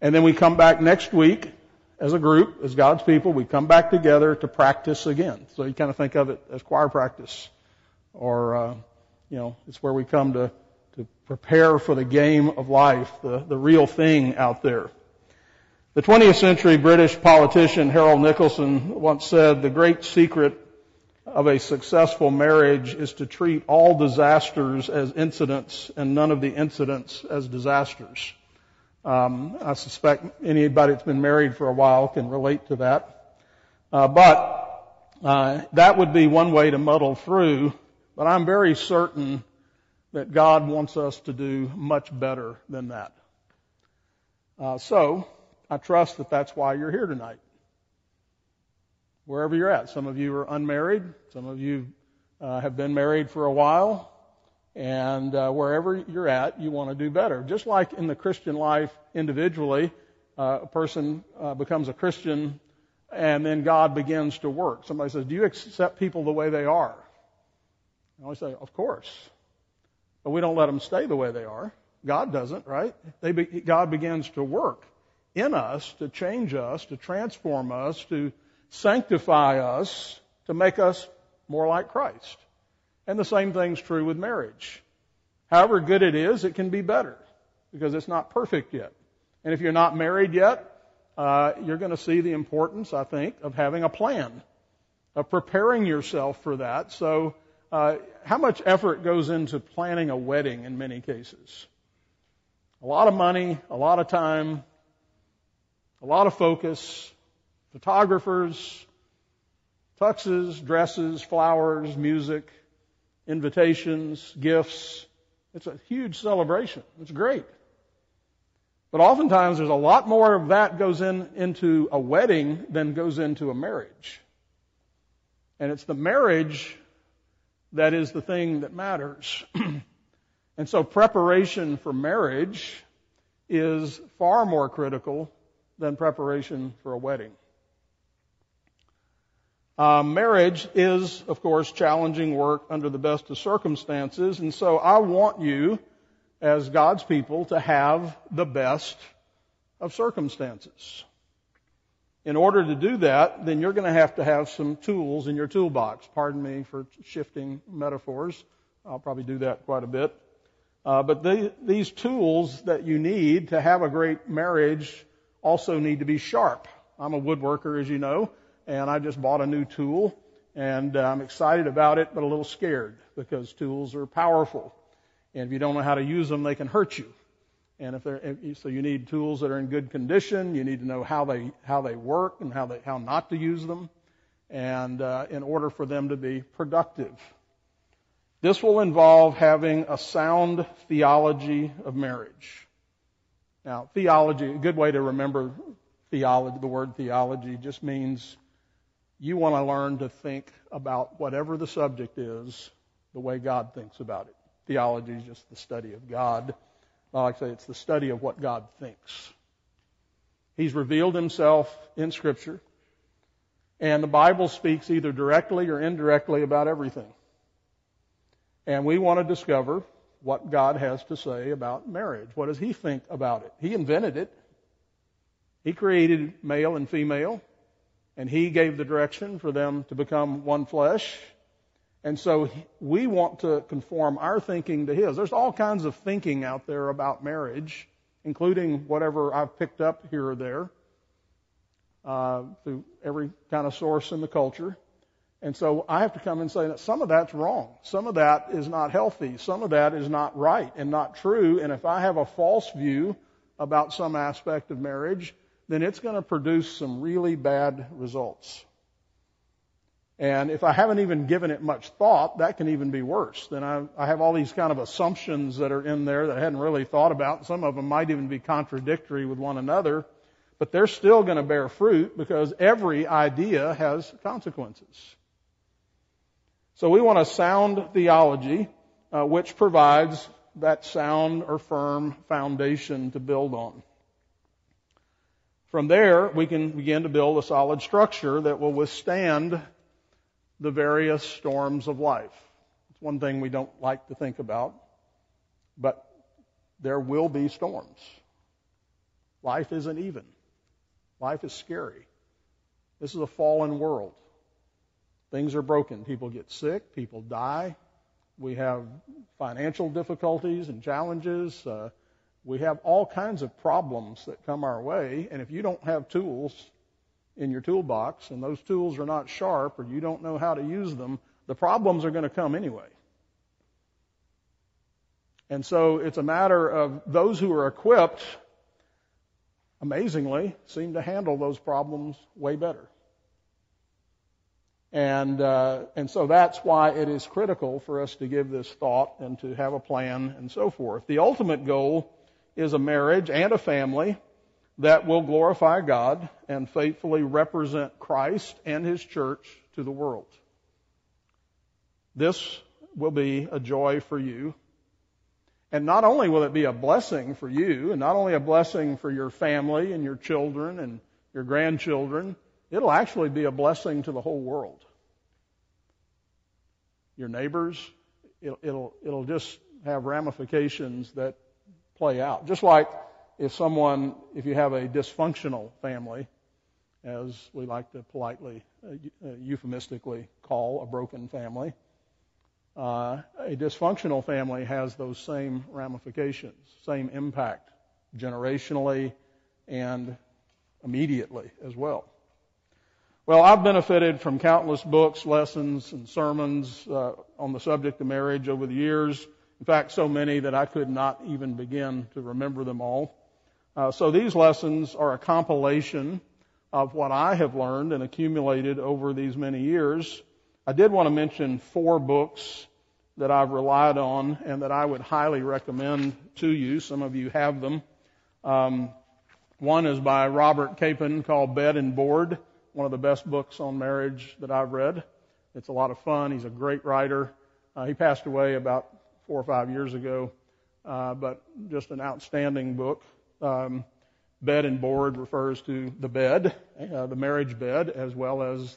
And then we come back next week as a group, as God's people, we come back together to practice again. So you kind of think of it as choir practice. Or, uh, you know, it's where we come to, to prepare for the game of life, the, the real thing out there. The 20th century British politician Harold Nicolson once said, the great secret of a successful marriage is to treat all disasters as incidents and none of the incidents as disasters. Um, I suspect anybody that's been married for a while can relate to that. Uh, but uh, that would be one way to muddle through. But I'm very certain that God wants us to do much better than that. Uh, so I trust that that's why you're here tonight. Wherever you're at, some of you are unmarried, some of you uh, have been married for a while, and uh, wherever you're at, you want to do better. Just like in the Christian life individually, uh, a person uh, becomes a Christian and then God begins to work. Somebody says, Do you accept people the way they are? And I say, Of course. But we don't let them stay the way they are. God doesn't, right? Be, God begins to work in us to change us, to transform us, to sanctify us, to make us more like Christ. And the same thing's true with marriage. However good it is, it can be better because it's not perfect yet. And if you're not married yet, uh, you're going to see the importance, I think, of having a plan, of preparing yourself for that. So, uh, how much effort goes into planning a wedding in many cases? A lot of money, a lot of time, a lot of focus, photographers, tuxes, dresses, flowers, music, invitations, gifts. It's a huge celebration. It's great. But oftentimes there's a lot more of that goes in, into a wedding than goes into a marriage. And it's the marriage that is the thing that matters. and so preparation for marriage is far more critical than preparation for a wedding. Uh, marriage is, of course, challenging work under the best of circumstances, and so I want you, as God's people, to have the best of circumstances. In order to do that, then you're going to have to have some tools in your toolbox. Pardon me for shifting metaphors. I'll probably do that quite a bit. Uh, but the, these tools that you need to have a great marriage also need to be sharp. I'm a woodworker, as you know, and I just bought a new tool, and uh, I'm excited about it, but a little scared because tools are powerful, and if you don't know how to use them, they can hurt you. And if they're so, you need tools that are in good condition. You need to know how they how they work and how they how not to use them, and uh, in order for them to be productive. This will involve having a sound theology of marriage. Now, theology, a good way to remember theology, the word theology just means you want to learn to think about whatever the subject is the way God thinks about it. Theology is just the study of God. I like to say it's the study of what God thinks. He's revealed himself in Scripture, and the Bible speaks either directly or indirectly about everything. And we want to discover what God has to say about marriage. What does He think about it? He invented it. He created male and female, and He gave the direction for them to become one flesh. And so we want to conform our thinking to His. There's all kinds of thinking out there about marriage, including whatever I've picked up here or there uh, through every kind of source in the culture. And so I have to come and say that some of that's wrong. Some of that is not healthy. Some of that is not right and not true. And if I have a false view about some aspect of marriage, then it's going to produce some really bad results. And if I haven't even given it much thought, that can even be worse. Then I, I have all these kind of assumptions that are in there that I hadn't really thought about. Some of them might even be contradictory with one another, but they're still going to bear fruit because every idea has consequences. So we want a sound theology uh, which provides that sound or firm foundation to build on. From there, we can begin to build a solid structure that will withstand the various storms of life. It's one thing we don't like to think about, but there will be storms. Life isn't even. Life is scary. This is a fallen world. Things are broken. People get sick. People die. We have financial difficulties and challenges. Uh, we have all kinds of problems that come our way. And if you don't have tools in your toolbox and those tools are not sharp or you don't know how to use them, the problems are going to come anyway. And so it's a matter of those who are equipped, amazingly, seem to handle those problems way better. And, uh, and so that's why it is critical for us to give this thought and to have a plan and so forth. The ultimate goal is a marriage and a family that will glorify God and faithfully represent Christ and His church to the world. This will be a joy for you. And not only will it be a blessing for you, and not only a blessing for your family and your children and your grandchildren, it'll actually be a blessing to the whole world. Your neighbors, it'll, it'll, it'll just have ramifications that play out. Just like if someone, if you have a dysfunctional family, as we like to politely, uh, uh euphemistically call a broken family, uh, a dysfunctional family has those same ramifications, same impact generationally and immediately as well. Well, I've benefited from countless books, lessons, and sermons uh, on the subject of marriage over the years. In fact, so many that I could not even begin to remember them all. Uh, so these lessons are a compilation of what I have learned and accumulated over these many years. I did want to mention four books that I've relied on and that I would highly recommend to you. Some of you have them. Um, one is by Robert Capon called Bed and Board one of the best books on marriage that I've read. It's a lot of fun. He's a great writer. Uh, he passed away about four or five years ago, uh, but just an outstanding book. Um, bed and board refers to the bed, uh, the marriage bed, as well as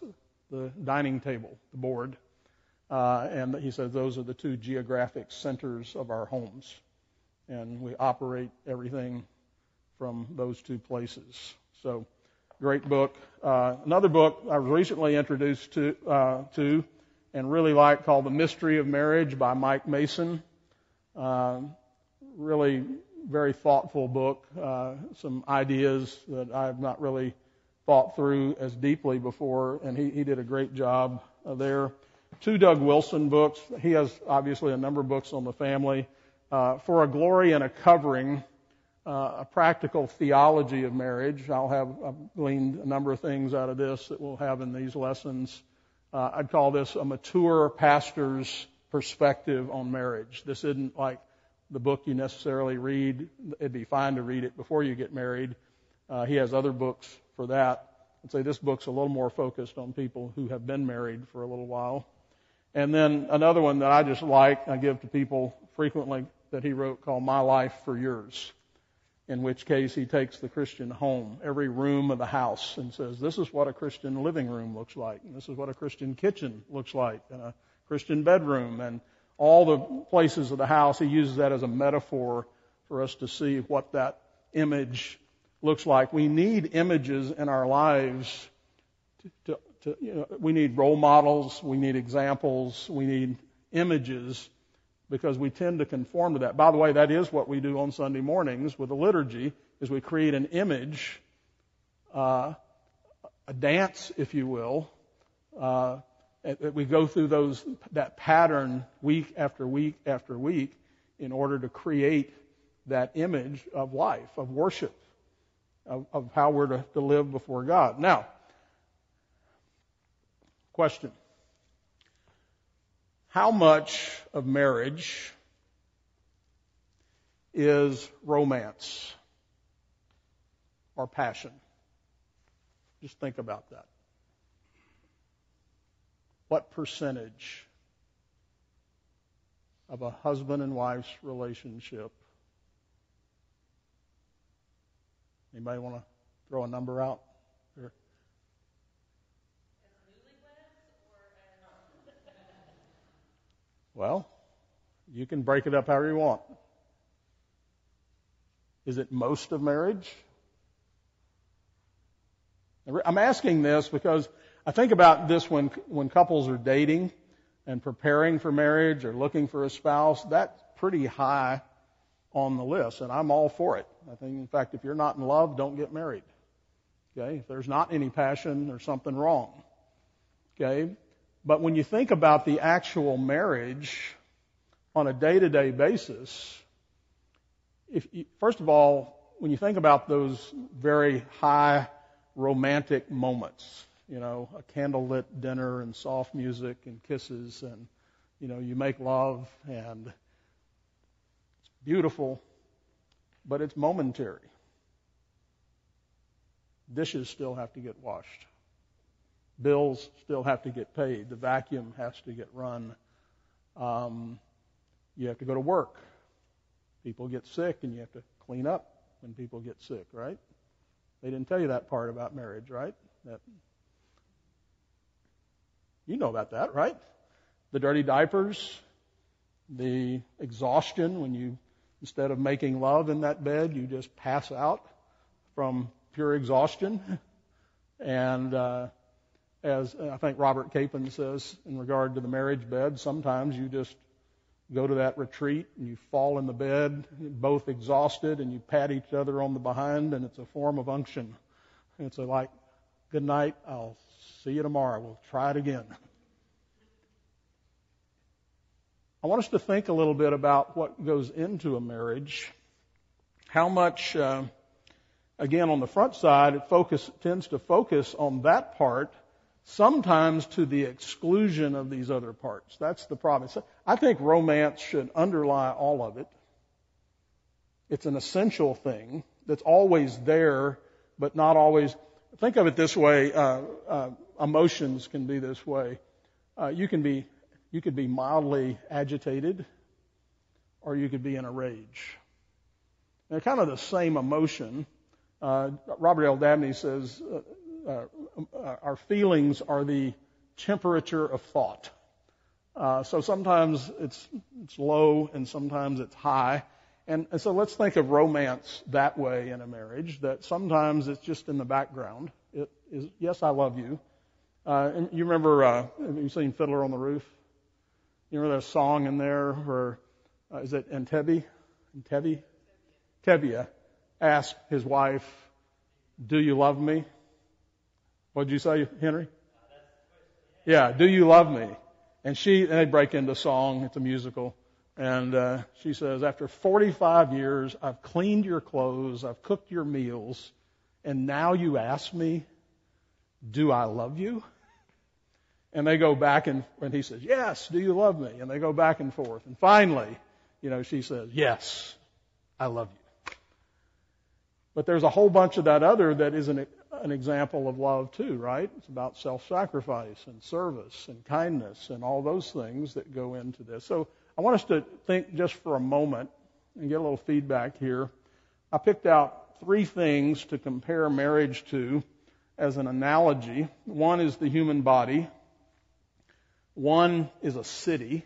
the dining table, the board. Uh, and he says those are the two geographic centers of our homes. And we operate everything from those two places. So Great book. Uh, another book I was recently introduced to, uh, to and really like called The Mystery of Marriage by Mike Mason. Uh, really very thoughtful book. Uh, some ideas that I've not really thought through as deeply before, and he, he did a great job uh, there. Two Doug Wilson books. He has obviously a number of books on the family. Uh, For a Glory and a Covering uh, a practical theology of marriage. I'll have I've gleaned a number of things out of this that we'll have in these lessons. Uh, I'd call this a mature pastor's perspective on marriage. This isn't like the book you necessarily read. It'd be fine to read it before you get married. Uh, he has other books for that. I'd say this book's a little more focused on people who have been married for a little while. And then another one that I just like, I give to people frequently that he wrote called My Life for Yours in which case he takes the Christian home, every room of the house, and says, This is what a Christian living room looks like, and this is what a Christian kitchen looks like, and a Christian bedroom, and all the places of the house. He uses that as a metaphor for us to see what that image looks like. We need images in our lives. To, to, to, you know, we need role models, we need examples, we need images because we tend to conform to that. By the way, that is what we do on Sunday mornings with the liturgy, is we create an image, uh, a dance, if you will. Uh, we go through those that pattern week after week after week in order to create that image of life, of worship, of, of how we're to, to live before God. Now, question how much of marriage is romance or passion? Just think about that. What percentage of a husband and wife's relationship? Anybody want to throw a number out? Well, you can break it up however you want. Is it most of marriage? I'm asking this because I think about this when, when couples are dating and preparing for marriage or looking for a spouse. That's pretty high on the list, and I'm all for it. I think, in fact, if you're not in love, don't get married. Okay? If there's not any passion, there's something wrong. Okay? But when you think about the actual marriage on a day-to-day basis, if you, first of all, when you think about those very high romantic moments, you know, a candlelit dinner and soft music and kisses and, you know, you make love and it's beautiful, but it's momentary. Dishes still have to get washed. Bills still have to get paid. The vacuum has to get run. Um, you have to go to work. People get sick and you have to clean up when people get sick, right? They didn't tell you that part about marriage, right? That you know about that, right? The dirty diapers, the exhaustion when you instead of making love in that bed, you just pass out from pure exhaustion. And uh, as I think Robert Capon says in regard to the marriage bed, sometimes you just go to that retreat and you fall in the bed, both exhausted, and you pat each other on the behind, and it's a form of unction. It's a like, good night, I'll see you tomorrow, we'll try it again. I want us to think a little bit about what goes into a marriage. How much, uh, again, on the front side, it focus, tends to focus on that part sometimes to the exclusion of these other parts. That's the problem. I think romance should underlie all of it. It's an essential thing that's always there, but not always. Think of it this way: uh, uh, emotions can be this way. Uh, you can be you could be mildly agitated, or you could be in a rage. They're kind of the same emotion. Uh, Robert L. Dabney says uh, uh, our feelings are the temperature of thought. Uh, so sometimes it's it's low and sometimes it's high. And, and so let's think of romance that way in a marriage. That sometimes it's just in the background. It is yes, I love you. Uh, and you remember? Uh, have you seen Fiddler on the Roof? You remember that song in there where uh, is it Entebbe? Entebbe? Tevye asked his wife, "Do you love me?" What did you say, Henry? Yeah, do you love me? And she, and they break into song. It's a musical. And uh, she says, after 45 years, I've cleaned your clothes, I've cooked your meals, and now you ask me, do I love you? And they go back and, and he says, yes, do you love me? And they go back and forth. And finally, you know, she says, yes, I love you. But there's a whole bunch of that other that isn't an example of love too, right? It's about self-sacrifice and service and kindness and all those things that go into this. So I want us to think just for a moment and get a little feedback here. I picked out three things to compare marriage to as an analogy. One is the human body. One is a city.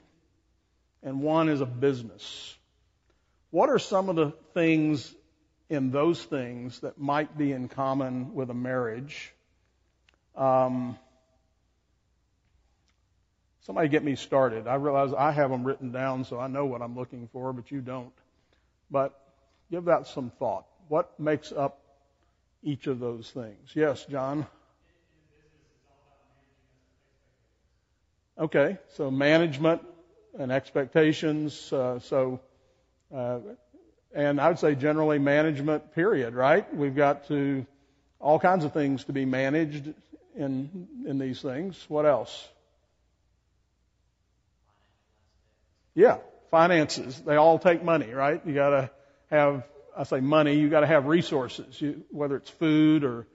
And one is a business. What are some of the things in those things that might be in common with a marriage. Um, somebody get me started. I realize I have them written down, so I know what I'm looking for, but you don't. But give that some thought. What makes up each of those things? Yes, John. Okay, so management and expectations. Uh, so uh, and I would say generally management, period, right? We've got to, all kinds of things to be managed in, in these things. What else? Yeah, finances. They all take money, right? You gotta have, I say money, you gotta have resources, you, whether it's food or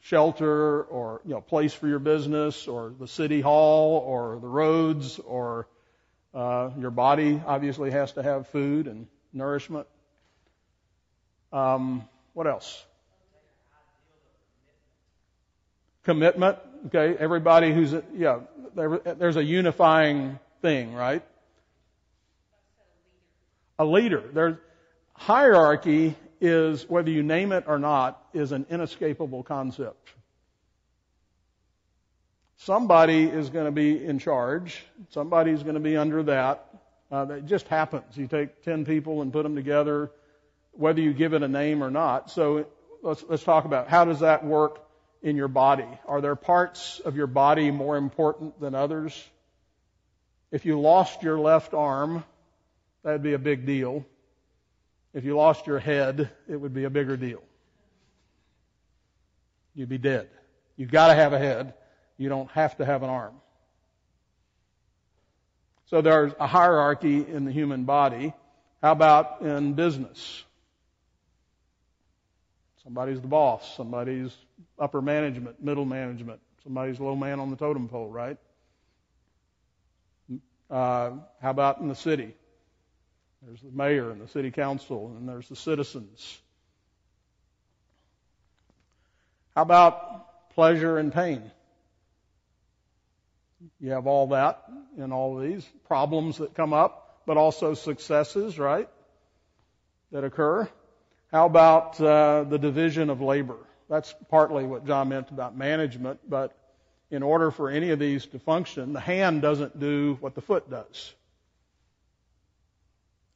shelter or, you know, place for your business or the city hall or the roads or, uh, your body obviously has to have food and nourishment. Um, what else? Commitment. Okay, everybody who's yeah, there, there's a unifying thing, right? A leader. There's hierarchy is whether you name it or not is an inescapable concept. somebody is going to be in charge. Somebody's going to be under that. Uh, that just happens. You take 10 people and put them together, whether you give it a name or not. So let's, let's talk about how does that work in your body? Are there parts of your body more important than others? If you lost your left arm, that'd be a big deal. If you lost your head, it would be a bigger deal. You'd be dead. You've got to have a head. You don't have to have an arm. So there's a hierarchy in the human body. How about in business? Somebody's the boss. Somebody's upper management, middle management. Somebody's low man on the totem pole, right? Uh, how about in the city? There's the mayor and the city council, and there's the citizens. How about pleasure and pain? You have all that in all of these problems that come up, but also successes, right? That occur. How about uh, the division of labor? That's partly what John meant about management, but in order for any of these to function, the hand doesn't do what the foot does.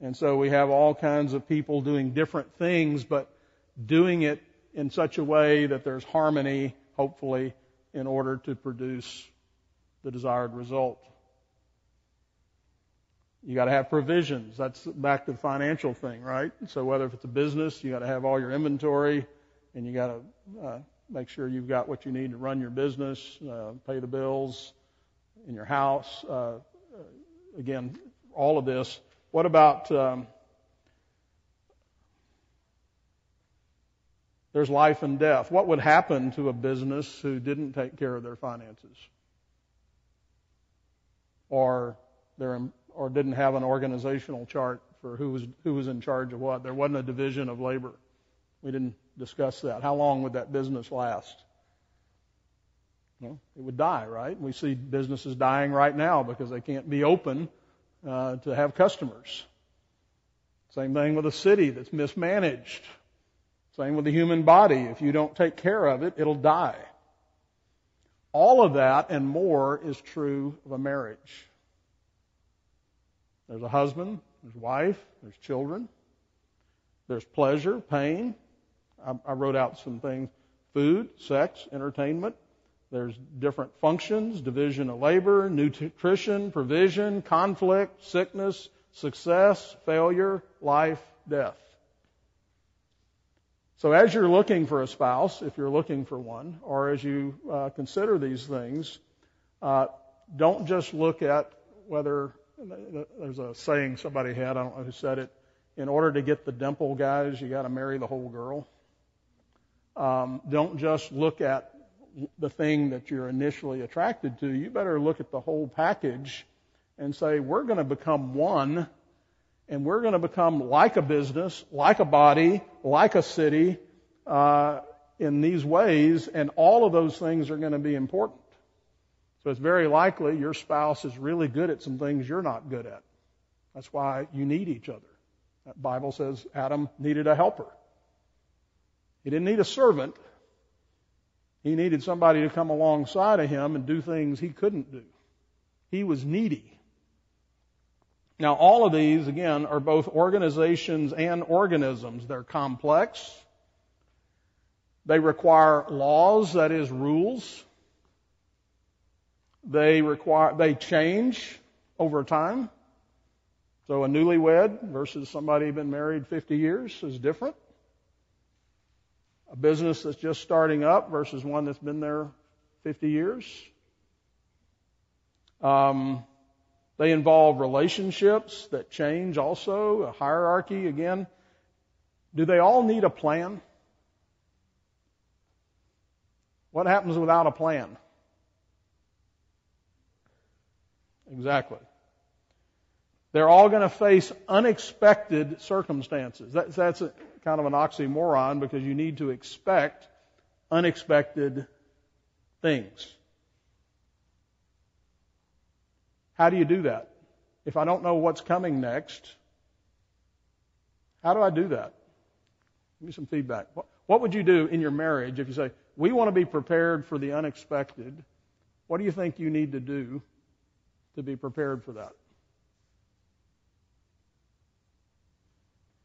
And so we have all kinds of people doing different things, but doing it in such a way that there's harmony, hopefully, in order to produce the desired result. You got to have provisions. That's back to the financial thing, right? So whether if it's a business, you got to have all your inventory, and you got to uh, make sure you've got what you need to run your business, uh, pay the bills in your house. Uh, again, all of this. What about um, there's life and death? What would happen to a business who didn't take care of their finances? Or their or didn't have an organizational chart for who was who was in charge of what. There wasn't a division of labor. We didn't discuss that. How long would that business last? Well, it would die, right? We see businesses dying right now because they can't be open uh, to have customers. Same thing with a city that's mismanaged. Same with the human body. If you don't take care of it, it'll die. All of that and more is true of a marriage. There's a husband, there's wife, there's children, there's pleasure, pain. I, I wrote out some things food, sex, entertainment. There's different functions, division of labor, nutrition, provision, conflict, sickness, success, failure, life, death. So as you're looking for a spouse, if you're looking for one, or as you uh, consider these things, uh, don't just look at whether there's a saying somebody had, I don't know who said it. In order to get the dimple guys, you got to marry the whole girl. Um, don't just look at the thing that you're initially attracted to. You better look at the whole package and say, we're going to become one and we're going to become like a business, like a body, like a city, uh, in these ways, and all of those things are going to be important. So it's very likely your spouse is really good at some things you're not good at. That's why you need each other. That Bible says Adam needed a helper. He didn't need a servant. He needed somebody to come alongside of him and do things he couldn't do. He was needy. Now, all of these, again, are both organizations and organisms. They're complex. They require laws, that is, rules. They require, they change over time. So a newlywed versus somebody been married 50 years is different. A business that's just starting up versus one that's been there 50 years. Um, they involve relationships that change also, a hierarchy again. Do they all need a plan? What happens without a plan? Exactly. They're all going to face unexpected circumstances. That's, that's a, kind of an oxymoron because you need to expect unexpected things. How do you do that? If I don't know what's coming next, how do I do that? Give me some feedback. What, what would you do in your marriage if you say, we want to be prepared for the unexpected? What do you think you need to do to be prepared for that?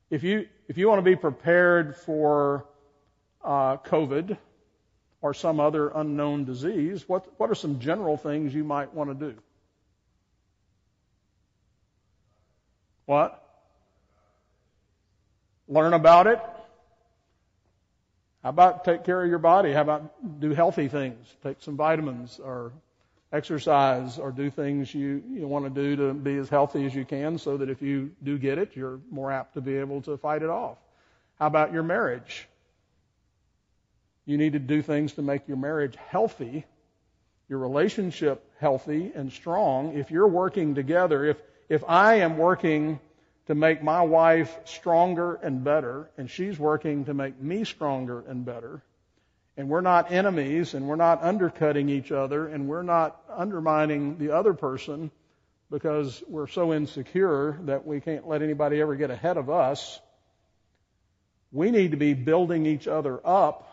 If you, if you want to be prepared for uh, COVID or some other unknown disease, what, what are some general things you might want to do? What? Learn about it. How about take care of your body? How about do healthy things? Take some vitamins or exercise or do things you, you want to do to be as healthy as you can so that if you do get it, you're more apt to be able to fight it off. How about your marriage? You need to do things to make your marriage healthy, your relationship healthy and strong. If you're working together, if, if I am working to make my wife stronger and better, and she's working to make me stronger and better, and we're not enemies and we're not undercutting each other and we're not undermining the other person because we're so insecure that we can't let anybody ever get ahead of us. We need to be building each other up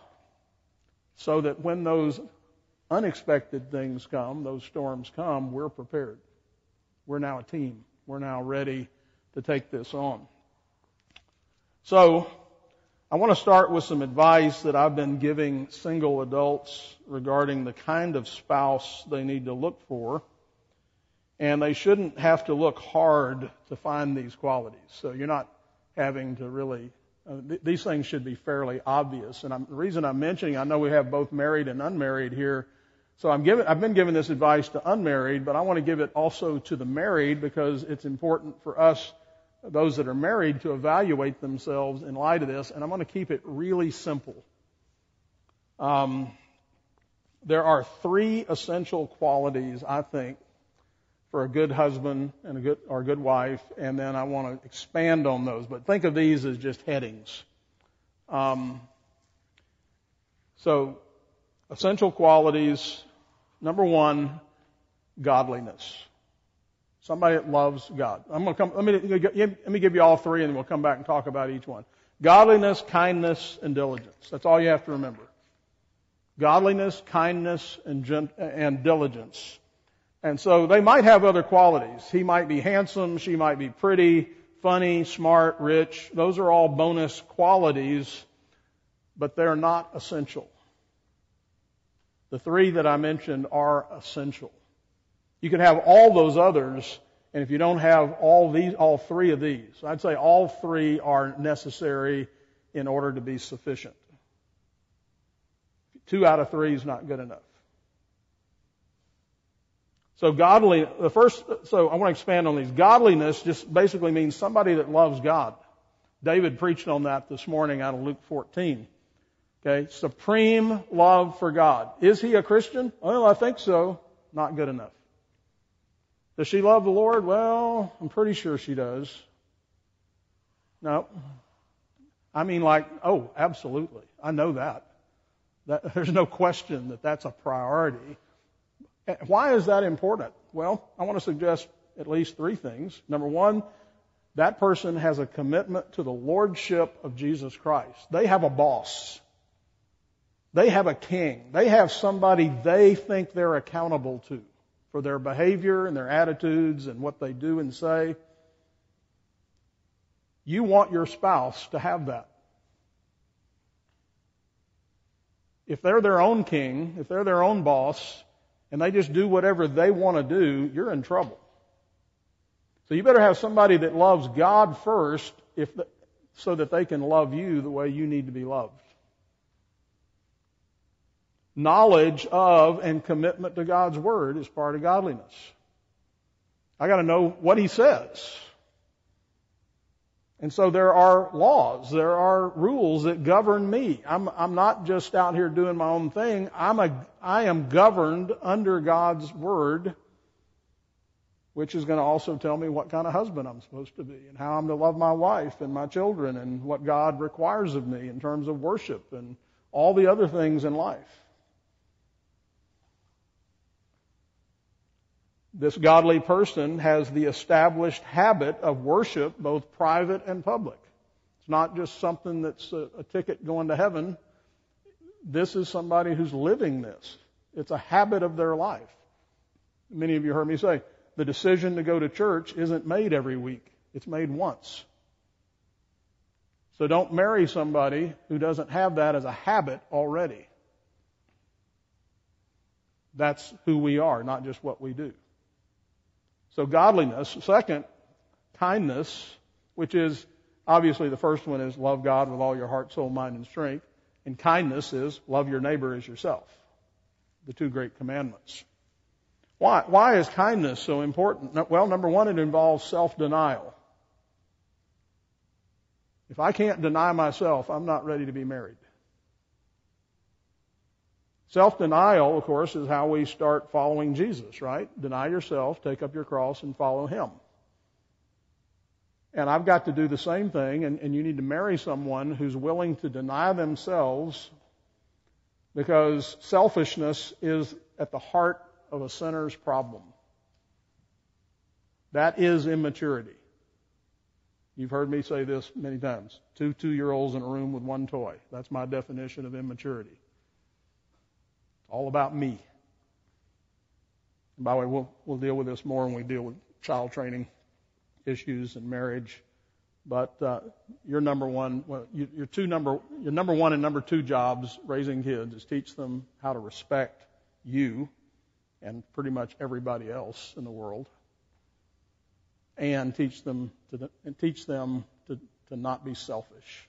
so that when those unexpected things come, those storms come, we're prepared. We're now a team. We're now ready to take this on. So, I want to start with some advice that I've been giving single adults regarding the kind of spouse they need to look for. And they shouldn't have to look hard to find these qualities. So you're not having to really, uh, th- these things should be fairly obvious. And I'm, the reason I'm mentioning, I know we have both married and unmarried here. So I'm giving, I've been giving this advice to unmarried, but I want to give it also to the married because it's important for us those that are married to evaluate themselves in light of this, and I'm going to keep it really simple. Um, there are three essential qualities, I think, for a good husband and a good or a good wife, and then I want to expand on those. But think of these as just headings. Um, so, essential qualities. Number one, godliness. Somebody that loves God. I'm going to come, let me, let me give you all three and we'll come back and talk about each one. Godliness, kindness, and diligence. That's all you have to remember. Godliness, kindness, and, and diligence. And so they might have other qualities. He might be handsome, she might be pretty, funny, smart, rich. Those are all bonus qualities, but they're not essential. The three that I mentioned are essential. You can have all those others, and if you don't have all these, all three of these, I'd say all three are necessary in order to be sufficient. Two out of three is not good enough. So godly, the first, so I want to expand on these. Godliness just basically means somebody that loves God. David preached on that this morning out of Luke 14. Okay, supreme love for God. Is he a Christian? Well, I think so. Not good enough. Does she love the Lord? Well, I'm pretty sure she does. No. I mean, like, oh, absolutely. I know that. that. There's no question that that's a priority. Why is that important? Well, I want to suggest at least three things. Number one, that person has a commitment to the lordship of Jesus Christ. They have a boss. They have a king. They have somebody they think they're accountable to for their behavior and their attitudes and what they do and say. You want your spouse to have that. If they're their own king, if they're their own boss, and they just do whatever they want to do, you're in trouble. So you better have somebody that loves God first if the, so that they can love you the way you need to be loved knowledge of and commitment to God's Word is part of godliness. I gotta know what He says. And so there are laws, there are rules that govern me. I'm, I'm not just out here doing my own thing. I'm a, I am governed under God's Word, which is going to also tell me what kind of husband I'm supposed to be and how I'm to love my wife and my children and what God requires of me in terms of worship and all the other things in life. This godly person has the established habit of worship, both private and public. It's not just something that's a, a ticket going to heaven. This is somebody who's living this. It's a habit of their life. Many of you heard me say, the decision to go to church isn't made every week. It's made once. So don't marry somebody who doesn't have that as a habit already. That's who we are, not just what we do. So godliness. Second, kindness, which is obviously the first one is love God with all your heart, soul, mind, and strength. And kindness is love your neighbor as yourself. The two great commandments. Why? Why is kindness so important? Well, number one, it involves self-denial. If I can't deny myself, I'm not ready to be married. Self-denial, of course, is how we start following Jesus, right? Deny yourself, take up your cross, and follow Him. And I've got to do the same thing, and, and you need to marry someone who's willing to deny themselves because selfishness is at the heart of a sinner's problem. That is immaturity. You've heard me say this many times. Two two year olds in a room with one toy. That's my definition of immaturity. All about me. And by the way, we'll, we'll deal with this more when we deal with child training issues and marriage. But uh, your number one, well, you, your two number, your number one and number two jobs raising kids is teach them how to respect you and pretty much everybody else in the world, and teach them to and teach them to, to not be selfish,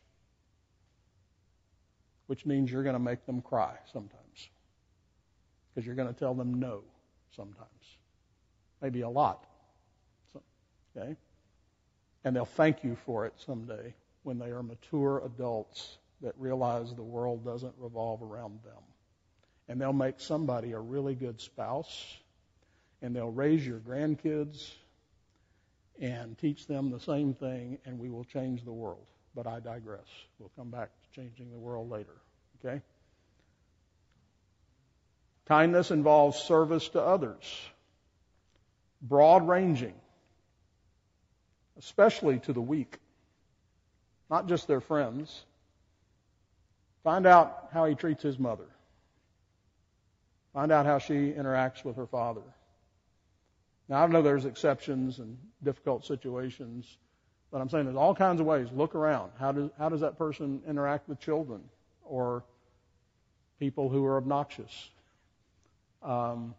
which means you're going to make them cry sometimes because you're going to tell them no sometimes, maybe a lot. So, okay? And they'll thank you for it someday when they are mature adults that realize the world doesn't revolve around them. And they'll make somebody a really good spouse, and they'll raise your grandkids and teach them the same thing, and we will change the world. But I digress. We'll come back to changing the world later. Okay? Kindness involves service to others, broad ranging, especially to the weak, not just their friends. Find out how he treats his mother. Find out how she interacts with her father. Now, I know there's exceptions and difficult situations, but I'm saying there's all kinds of ways. Look around. How does, how does that person interact with children or people who are obnoxious? Um,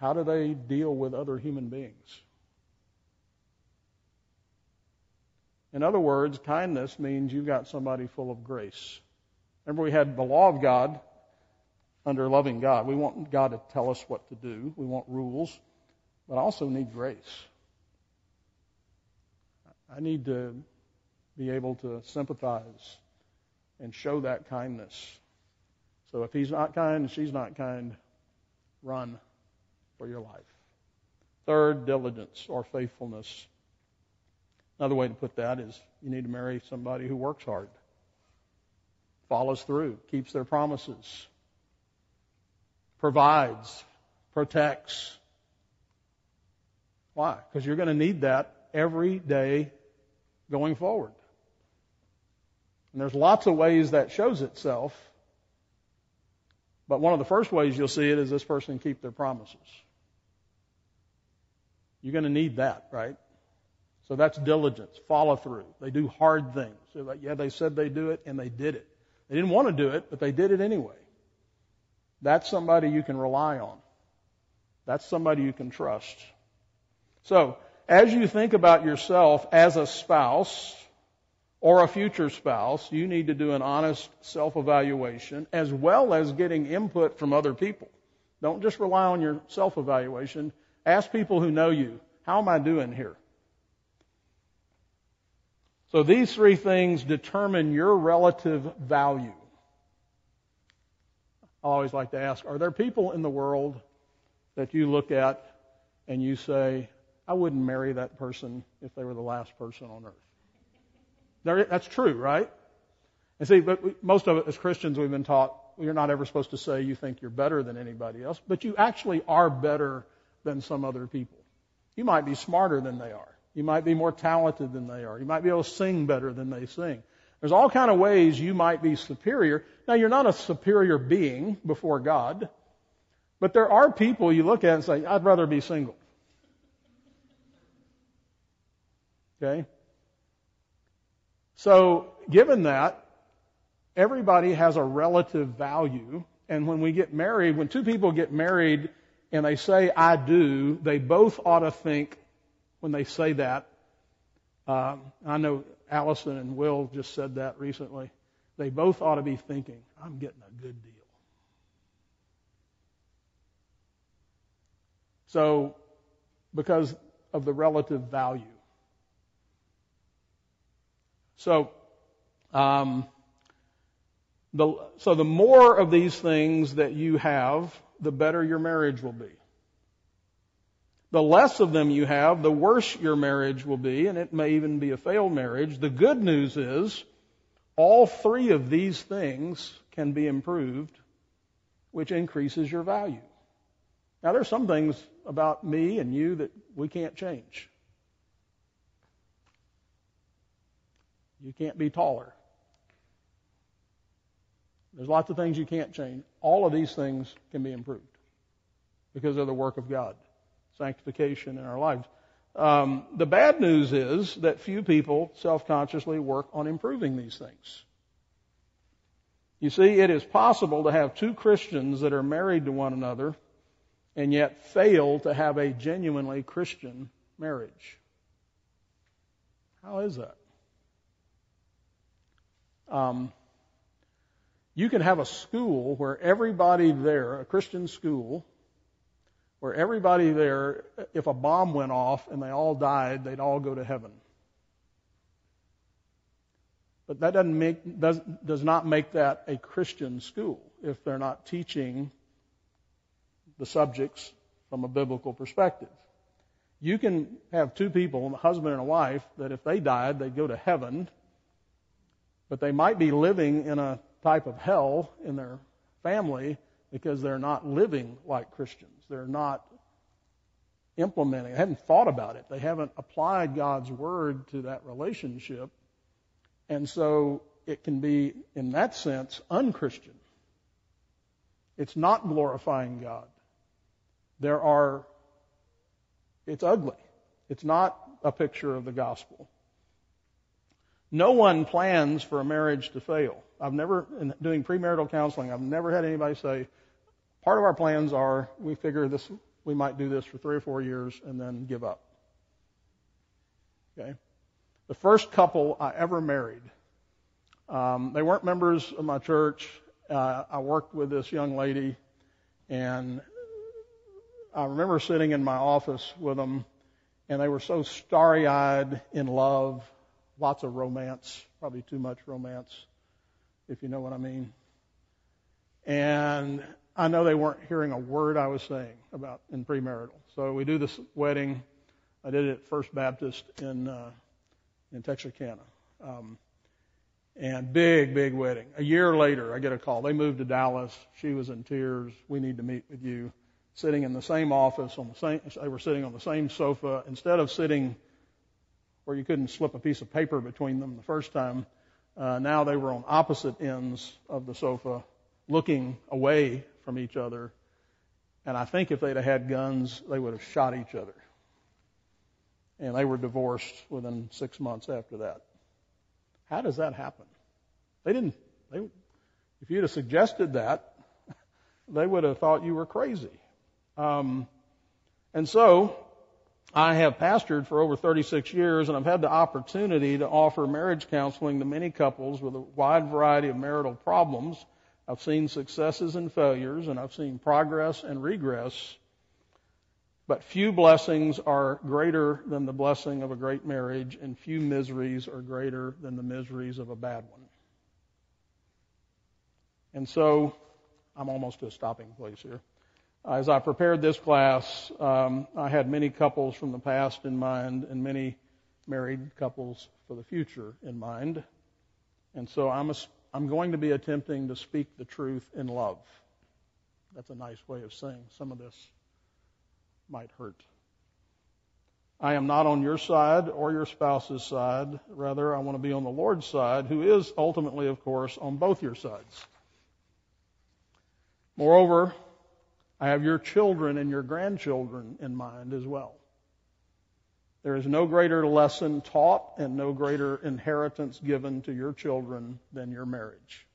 how do they deal with other human beings? In other words, kindness means you've got somebody full of grace. Remember, we had the law of God under loving God. We want God to tell us what to do. We want rules, but I also need grace. I need to be able to sympathize and show that kindness. So if he's not kind and she's not kind, run for your life. Third, diligence or faithfulness. Another way to put that is you need to marry somebody who works hard, follows through, keeps their promises, provides, protects. Why? Because you're going to need that every day going forward. And there's lots of ways that shows itself. But one of the first ways you'll see it is this person keep their promises. You're going to need that, right? So that's diligence, follow through. They do hard things. Like, yeah, they said they do it and they did it. They didn't want to do it, but they did it anyway. That's somebody you can rely on. That's somebody you can trust. So, as you think about yourself as a spouse or a future spouse, you need to do an honest self-evaluation as well as getting input from other people. Don't just rely on your self-evaluation. Ask people who know you, how am I doing here? So these three things determine your relative value. I always like to ask, are there people in the world that you look at and you say, I wouldn't marry that person if they were the last person on earth? That's true, right? And see, but most of it as Christians we've been taught you're not ever supposed to say you think you're better than anybody else, but you actually are better than some other people. You might be smarter than they are. You might be more talented than they are. You might be able to sing better than they sing. There's all kind of ways you might be superior. Now you're not a superior being before God. But there are people you look at and say, I'd rather be single. Okay? So, given that, everybody has a relative value. And when we get married, when two people get married and they say, I do, they both ought to think, when they say that, um, I know Allison and Will just said that recently. They both ought to be thinking, I'm getting a good deal. So, because of the relative value. So, um, the, so the more of these things that you have, the better your marriage will be. The less of them you have, the worse your marriage will be, and it may even be a failed marriage. The good news is, all three of these things can be improved, which increases your value. Now, there's some things about me and you that we can't change. You can't be taller. There's lots of things you can't change. All of these things can be improved because of the work of God, sanctification in our lives. Um, the bad news is that few people self-consciously work on improving these things. You see, it is possible to have two Christians that are married to one another and yet fail to have a genuinely Christian marriage. How is that? Um, you can have a school where everybody there, a Christian school, where everybody there, if a bomb went off and they all died, they'd all go to heaven. But that doesn't make, does, does not make that a Christian school if they're not teaching the subjects from a biblical perspective. You can have two people, a husband and a wife, that if they died, they'd go to heaven, but they might be living in a type of hell in their family because they're not living like Christians. They're not implementing, they haven't thought about it. They haven't applied God's word to that relationship. And so it can be, in that sense, unchristian. It's not glorifying God. There are, it's ugly. It's not a picture of the gospel. No one plans for a marriage to fail. I've never, in doing premarital counseling, I've never had anybody say, part of our plans are we figure this, we might do this for three or four years and then give up. Okay? The first couple I ever married, um, they weren't members of my church. Uh, I worked with this young lady, and I remember sitting in my office with them, and they were so starry eyed in love, lots of romance, probably too much romance, if you know what I mean. And I know they weren't hearing a word I was saying about in premarital. So we do this wedding. I did it at First Baptist in uh, in Texarkana. Um, and big, big wedding. A year later, I get a call. They moved to Dallas. She was in tears. We need to meet with you sitting in the same office on the same, they were sitting on the same sofa. Instead of sitting where you couldn't slip a piece of paper between them the first time, uh, now they were on opposite ends of the sofa, looking away from each other. And I think if they'd have had guns, they would have shot each other. And they were divorced within six months after that. How does that happen? They didn't, they, if you'd have suggested that, they would have thought you were crazy. Um, and so I have pastored for over 36 years and I've had the opportunity to offer marriage counseling to many couples with a wide variety of marital problems. I've seen successes and failures and I've seen progress and regress. But few blessings are greater than the blessing of a great marriage and few miseries are greater than the miseries of a bad one. And so I'm almost to a stopping place here. As I prepared this class, um, I had many couples from the past in mind and many married couples for the future in mind. And so I'm, a, I'm going to be attempting to speak the truth in love. That's a nice way of saying some of this might hurt. I am not on your side or your spouse's side. Rather, I want to be on the Lord's side, who is ultimately, of course, on both your sides. Moreover, I have your children and your grandchildren in mind as well. There is no greater lesson taught and no greater inheritance given to your children than your marriage.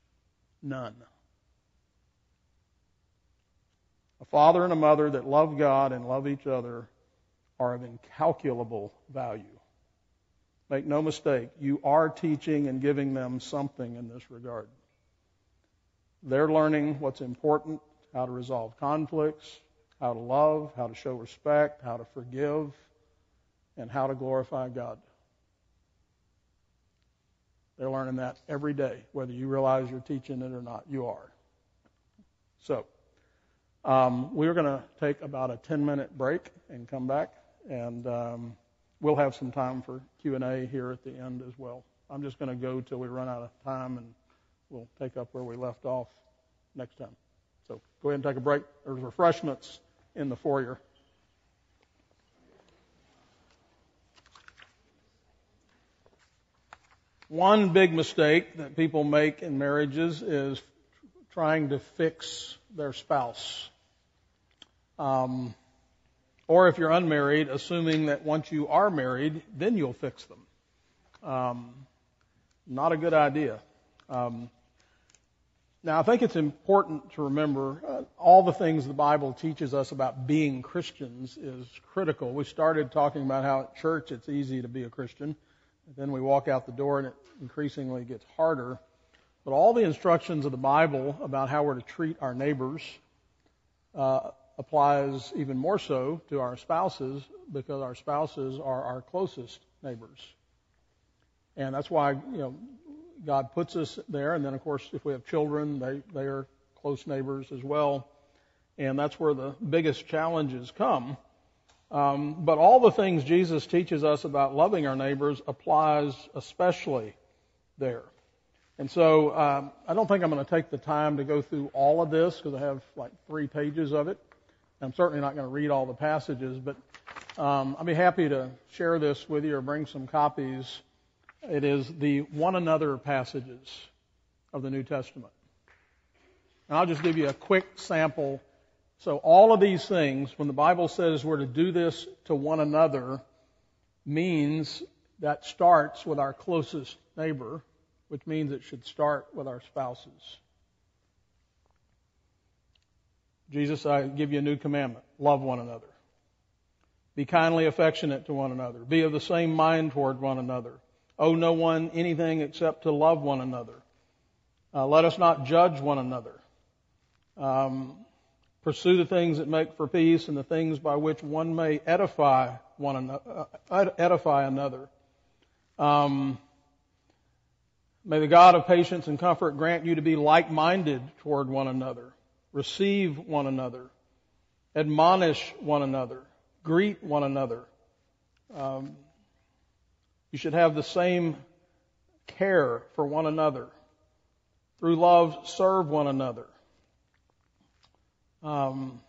None. A father and a mother that love God and love each other are of incalculable value. Make no mistake, you are teaching and giving them something in this regard. They're learning what's important, how to resolve conflicts, how to love, how to show respect, how to forgive, and how to glorify God. They're learning that every day, whether you realize you're teaching it or not. You are. So, um, we're going to take about a 10 minute break and come back, and um, we'll have some time for Q&A here at the end as well. I'm just going to go till we run out of time, and we'll take up where we left off next time. So go ahead and take a break. There's refreshments in the foyer. One big mistake that people make in marriages is trying to fix their spouse. Um, or if you're unmarried, assuming that once you are married, then you'll fix them. Um, not a good idea. Um, now, I think it's important to remember uh, all the things the Bible teaches us about being Christians is critical. We started talking about how at church it's easy to be a Christian. Then we walk out the door and it increasingly gets harder. But all the instructions of the Bible about how we're to treat our neighbors uh, applies even more so to our spouses because our spouses are our closest neighbors. And that's why, you know, God puts us there. And then, of course, if we have children, they, they are close neighbors as well. And that's where the biggest challenges come. Um, but all the things Jesus teaches us about loving our neighbors applies especially there. And so um, I don't think I'm going to take the time to go through all of this because I have like three pages of it. I'm certainly not going to read all the passages, but um, I'll be happy to share this with you or bring some copies. It is the one another passages of the New Testament. And I'll just give you a quick sample so all of these things, when the Bible says we're to do this to one another, means that starts with our closest neighbor, which means it should start with our spouses. Jesus, I give you a new commandment. Love one another. Be kindly affectionate to one another. Be of the same mind toward one another. Owe no one anything except to love one another. Uh, let us not judge one another. Um, Pursue the things that make for peace and the things by which one may edify one another, uh, edify another. Um, may the God of patience and comfort grant you to be like-minded toward one another, receive one another, admonish one another, greet one another. Um, you should have the same care for one another. Through love, serve one another. Um,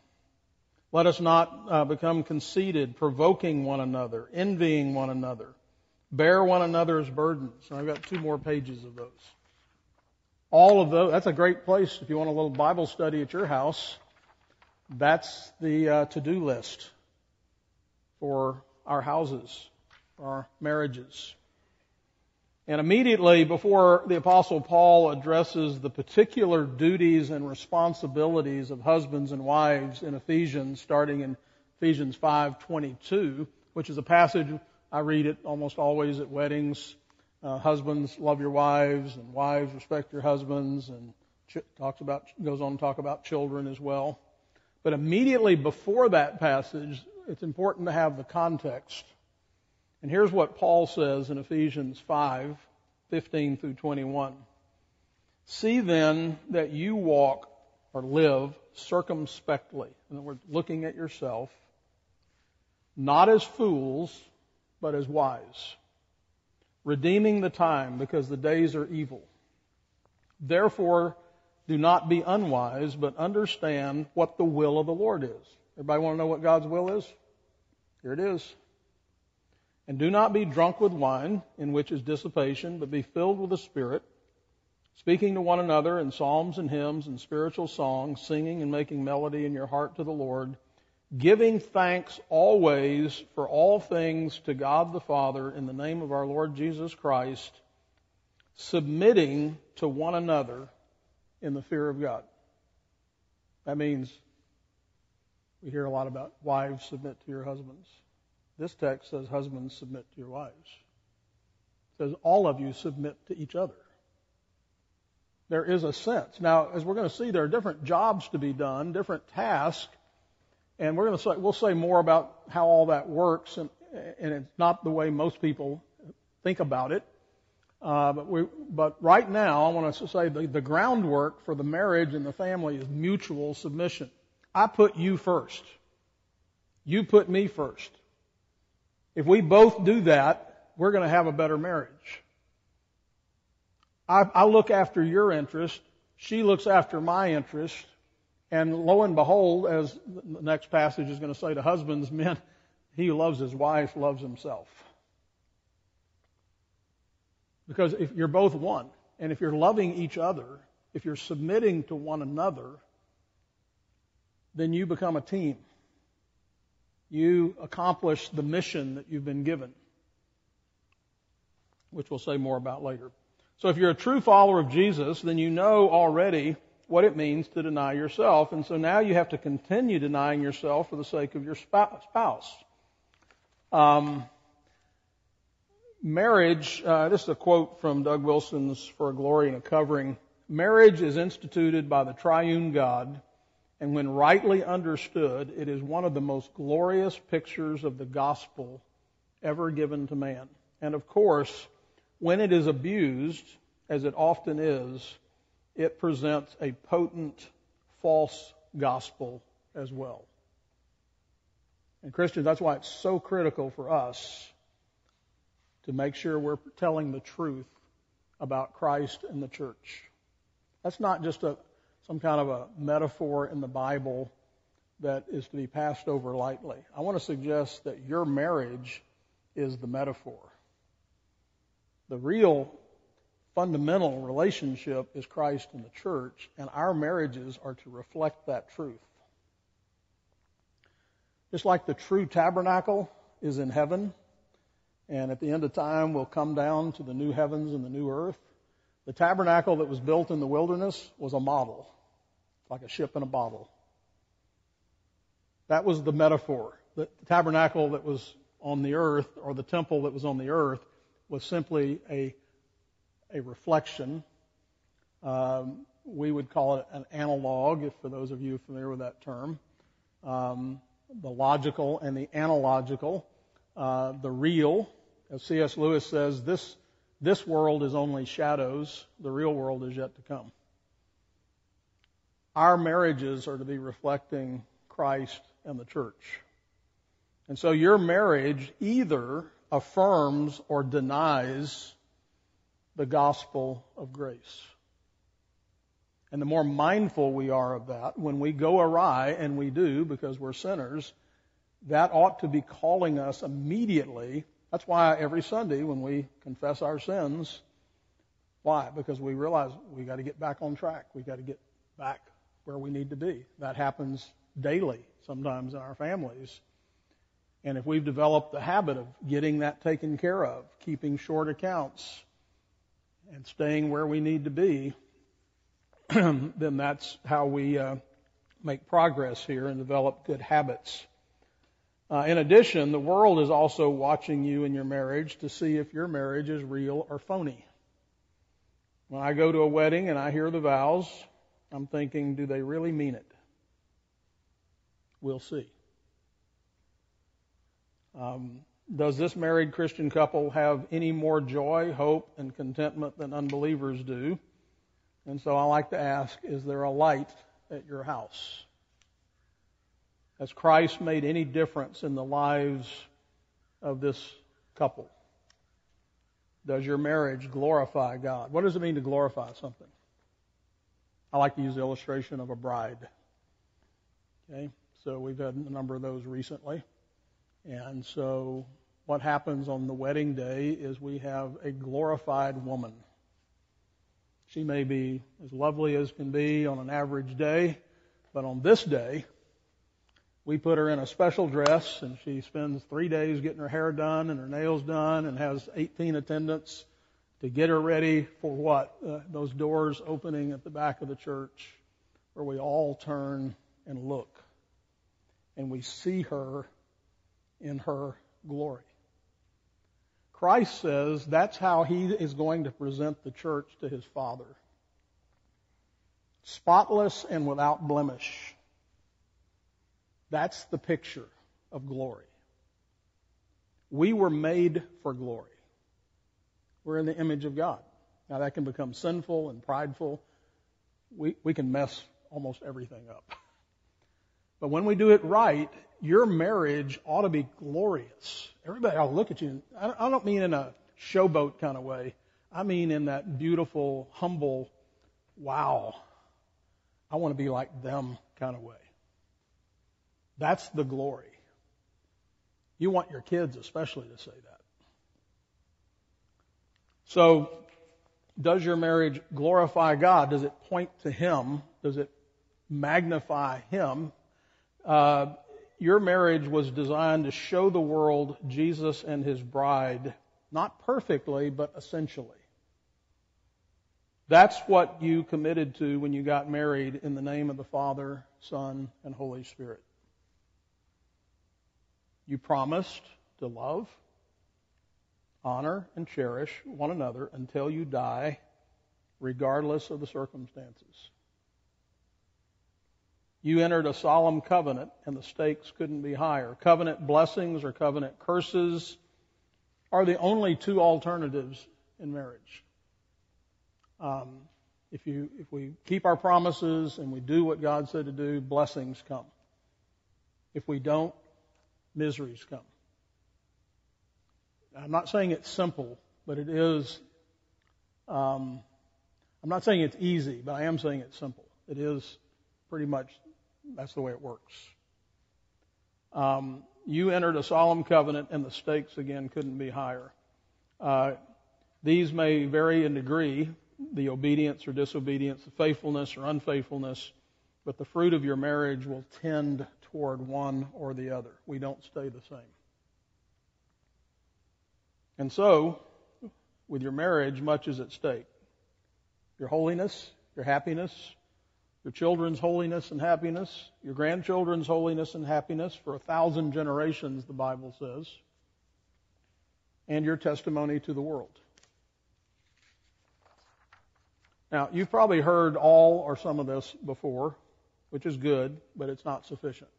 let us not uh, become conceited, provoking one another, envying one another, bear one another's burdens. And I've got two more pages of those. All of those, that's a great place if you want a little Bible study at your house. That's the uh, to-do list for our houses, our marriages. And immediately before the apostle Paul addresses the particular duties and responsibilities of husbands and wives in Ephesians, starting in Ephesians 5:22, which is a passage I read it almost always at weddings. Uh, husbands love your wives, and wives respect your husbands, and ch- talks about goes on to talk about children as well. But immediately before that passage, it's important to have the context and here's what Paul says in Ephesians 5 15 through 21. See then that you walk or live circumspectly. In other words, looking at yourself, not as fools, but as wise, redeeming the time because the days are evil. Therefore, do not be unwise, but understand what the will of the Lord is. Everybody want to know what God's will is? Here it is. And do not be drunk with wine, in which is dissipation, but be filled with the Spirit, speaking to one another in psalms and hymns and spiritual songs, singing and making melody in your heart to the Lord, giving thanks always for all things to God the Father in the name of our Lord Jesus Christ, submitting to one another in the fear of God. That means we hear a lot about wives submit to your husbands. This text says husbands submit to your wives. It says all of you submit to each other. There is a sense. Now, as we're going to see, there are different jobs to be done, different tasks, and we're going to say, we'll say more about how all that works, and, and it's not the way most people think about it. Uh, but, we, but right now, I want to say the, the groundwork for the marriage and the family is mutual submission. I put you first. You put me first. If we both do that, we're going to have a better marriage. I, I look after your interest. She looks after my interest. And lo and behold, as the next passage is going to say to husbands, men, he who loves his wife loves himself. Because if you're both one, and if you're loving each other, if you're submitting to one another, then you become a team. You accomplish the mission that you've been given, which we'll say more about later. So if you're a true follower of Jesus, then you know already what it means to deny yourself. And so now you have to continue denying yourself for the sake of your spouse. Um, marriage, uh, this is a quote from Doug Wilson's For a Glory and a Covering. Marriage is instituted by the triune God, and when rightly understood, it is one of the most glorious pictures of the gospel ever given to man. And of course, when it is abused, as it often is, it presents a potent false gospel as well. And Christians, that's why it's so critical for us to make sure we're telling the truth about Christ and the church. That's not just a, some kind of a metaphor in the Bible that is to be passed over lightly. I want to suggest that your marriage is the metaphor. The real fundamental relationship is Christ and the church, and our marriages are to reflect that truth. Just like the true tabernacle is in heaven, and at the end of time will come down to the new heavens and the new earth, the tabernacle that was built in the wilderness was a model, like a ship in a bottle. That was the metaphor. The tabernacle that was on the earth, or the temple that was on the earth, was simply a, a reflection. Um, we would call it an analog, if for those of you familiar with that term. Um, the logical and the analogical, uh, the real, as C.S. Lewis says, this this world is only shadows. The real world is yet to come. Our marriages are to be reflecting Christ and the church. And so your marriage either affirms or denies the gospel of grace. And the more mindful we are of that, when we go awry, and we do because we're sinners, that ought to be calling us immediately. That's why every Sunday when we confess our sins, why? Because we realize we got to get back on track. We got to get back where we need to be. That happens daily sometimes in our families. And if we've developed the habit of getting that taken care of, keeping short accounts, and staying where we need to be, then that's how we uh, make progress here and develop good habits. Uh, in addition, the world is also watching you in your marriage to see if your marriage is real or phony. When I go to a wedding and I hear the vows, I'm thinking, do they really mean it? We'll see. Um, does this married Christian couple have any more joy, hope, and contentment than unbelievers do? And so I like to ask, is there a light at your house? Has Christ made any difference in the lives of this couple? Does your marriage glorify God? What does it mean to glorify something? I like to use the illustration of a bride. Okay, so we've had a number of those recently. And so what happens on the wedding day is we have a glorified woman. She may be as lovely as can be on an average day, but on this day, we put her in a special dress and she spends three days getting her hair done and her nails done and has 18 attendants to get her ready for what? Uh, those doors opening at the back of the church where we all turn and look and we see her in her glory. Christ says that's how he is going to present the church to his Father. Spotless and without blemish. That's the picture of glory. We were made for glory. We're in the image of God. Now that can become sinful and prideful. We, we can mess almost everything up. But when we do it right, your marriage ought to be glorious. Everybody to look at you. I don't mean in a showboat kind of way. I mean in that beautiful, humble, wow, I want to be like them kind of way. That's the glory. You want your kids especially to say that. So, does your marriage glorify God? Does it point to Him? Does it magnify Him? Uh, your marriage was designed to show the world Jesus and his bride, not perfectly, but essentially. That's what you committed to when you got married in the name of the Father, Son, and Holy Spirit. You promised to love, honor, and cherish one another until you die, regardless of the circumstances. You entered a solemn covenant, and the stakes couldn't be higher. Covenant blessings or covenant curses are the only two alternatives in marriage. Um, if you if we keep our promises and we do what God said to do, blessings come. If we don't, miseries come. I'm not saying it's simple, but it is. Um, I'm not saying it's easy, but I am saying it's simple. It is pretty much that's the way it works. Um, you entered a solemn covenant, and the stakes again couldn't be higher. Uh, these may vary in degree, the obedience or disobedience, the faithfulness or unfaithfulness, but the fruit of your marriage will tend toward one or the other. We don't stay the same. And so, with your marriage, much is at stake. Your holiness, your happiness, your children's holiness and happiness, your grandchildren's holiness and happiness for a thousand generations, the Bible says, and your testimony to the world. Now, you've probably heard all or some of this before, which is good, but it's not sufficient.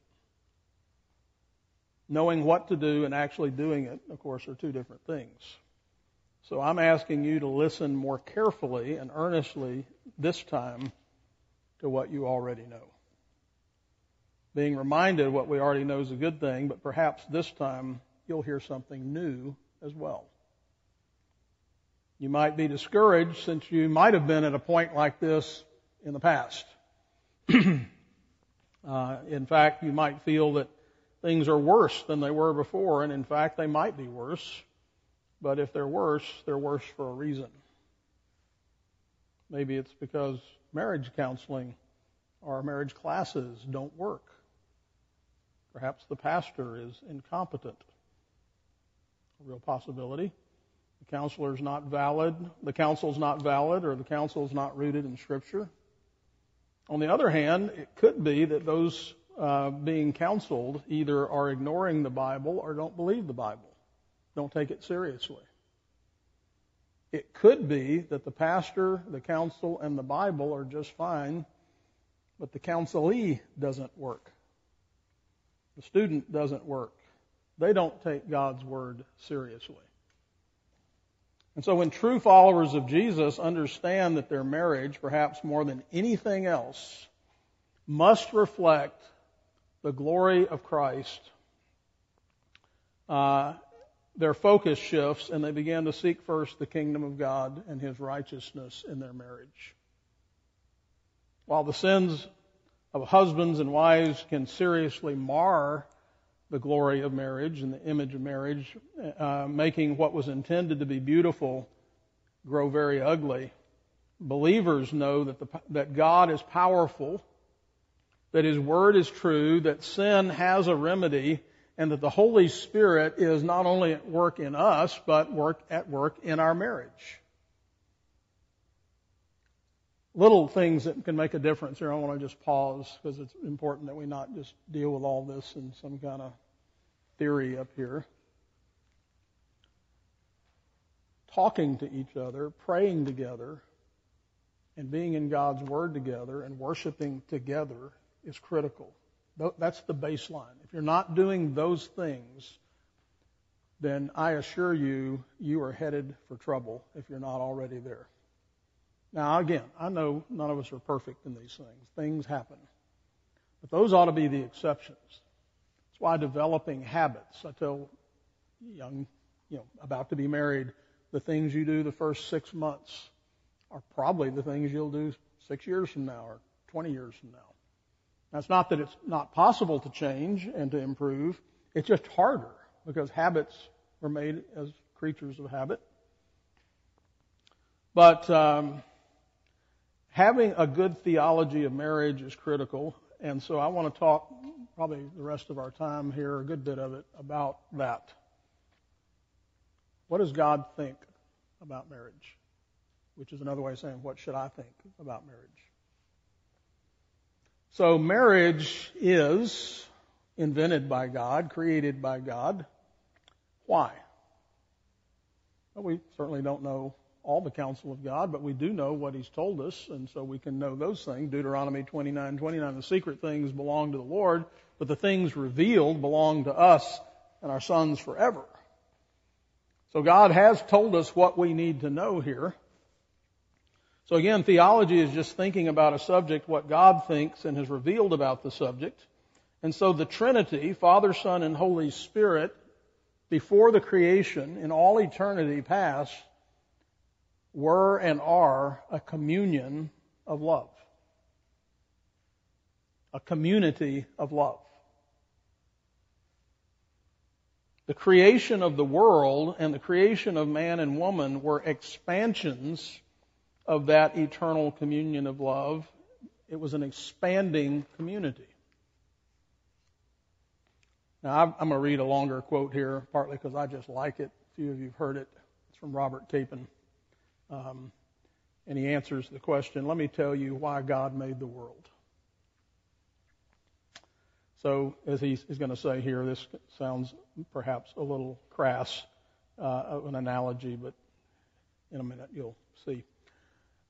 Knowing what to do and actually doing it, of course, are two different things. So I'm asking you to listen more carefully and earnestly this time to what you already know. Being reminded what we already know is a good thing, but perhaps this time you'll hear something new as well. You might be discouraged since you might have been at a point like this in the past. uh, in fact, you might feel that things are worse than they were before, and in fact, they might be worse. But if they're worse, they're worse for a reason. Maybe it's because marriage counseling or marriage classes don't work. Perhaps the pastor is incompetent. A real possibility. The counselor is not valid, the counsel is not valid, or the counsel is not rooted in Scripture. On the other hand, it could be that those uh, being counseled either are ignoring the Bible or don't believe the Bible, don't take it seriously. It could be that the pastor, the counsel, and the Bible are just fine, but the counselee doesn't work. The student doesn't work. They don't take God's word seriously. And so when true followers of Jesus understand that their marriage, perhaps more than anything else, must reflect the glory of Christ, uh, their focus shifts and they begin to seek first the kingdom of God and His righteousness in their marriage. While the sins of husbands and wives can seriously mar the glory of marriage and the image of marriage, uh, making what was intended to be beautiful grow very ugly. believers know that, the, that God is powerful, that His Word is true, that sin has a remedy, and that the Holy Spirit is not only at work in us, but work at work in our marriage. Little things that can make a difference here. I want to just pause because it's important that we not just deal with all this in some kind of theory up here. Talking to each other, praying together, and being in God's Word together and worshiping together is critical. That's the baseline. If you're not doing those things, then I assure you, you are headed for trouble if you're not already there. Now, again, I know none of us are perfect in these things. Things happen. But those ought to be the exceptions. That's why developing habits, I tell young, you know, about to be married, the things you do the first six months are probably the things you'll do six years from now or 20 years from now. That's not that it's not possible to change and to improve. It's just harder because habits were made as creatures of habit. But um, having a good theology of marriage is critical, and so I want to talk probably the rest of our time here, a good bit of it, about that. What does God think about marriage? Which is another way of saying, what should I think about marriage? So marriage is invented by God, created by God. Why? Well, we certainly don't know all the counsel of God, but we do know what He's told us, and so we can know those things. Deuteronomy 29, 29, the secret things belong to the Lord, but the things revealed belong to us and our sons forever. So God has told us what we need to know here. So again, theology is just thinking about a subject, what God thinks and has revealed about the subject. And so the Trinity, Father, Son, and Holy Spirit, before the creation, in all eternity past, were and are a communion of love. A community of love. The creation of the world and the creation of man and woman were expansions of that eternal communion of love. It was an expanding community. Now, I'm going to read a longer quote here, partly because I just like it. A few of you have heard it. It's from Robert Capon. Um, and he answers the question let me tell you why God made the world. So, as he's, going to say here, this sounds perhaps a little crass uh, an analogy, but in a minute you'll see.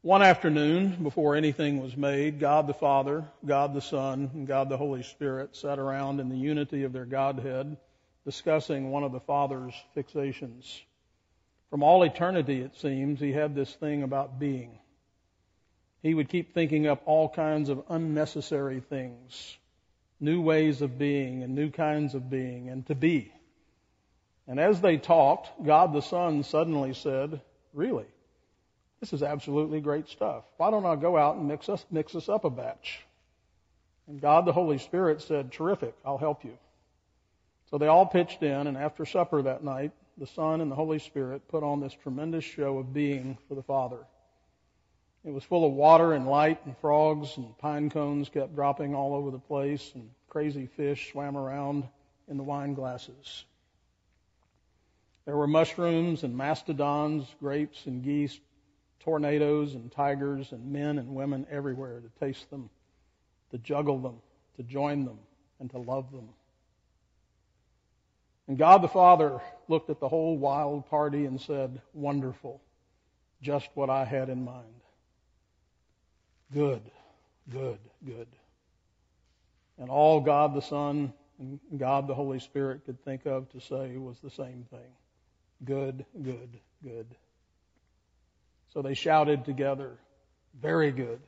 One afternoon, before anything was made, God the Father, God the Son, and God the Holy Spirit sat around in the unity of their Godhead discussing one of the Father's fixations. From all eternity, it seems, he had this thing about being. He would keep thinking up all kinds of unnecessary things, new ways of being and new kinds of being and to be. And as they talked, God the Son suddenly said, Really? This is absolutely great stuff. Why don't I go out and mix us, mix us up a batch? And God the Holy Spirit said, Terrific, I'll help you. So they all pitched in, and after supper that night, the Son and the Holy Spirit put on this tremendous show of being for the Father. It was full of water and light, and frogs and pine cones kept dropping all over the place, and crazy fish swam around in the wine glasses. There were mushrooms and mastodons, grapes and geese tornadoes and tigers and men and women everywhere to taste them, to juggle them, to join them, and to love them. And God the Father looked at the whole wild party and said, Wonderful, just what I had in mind. Good, good, good. And all God the Son and God the Holy Spirit could think of to say was the same thing. Good, good, good. So they shouted together, Very good.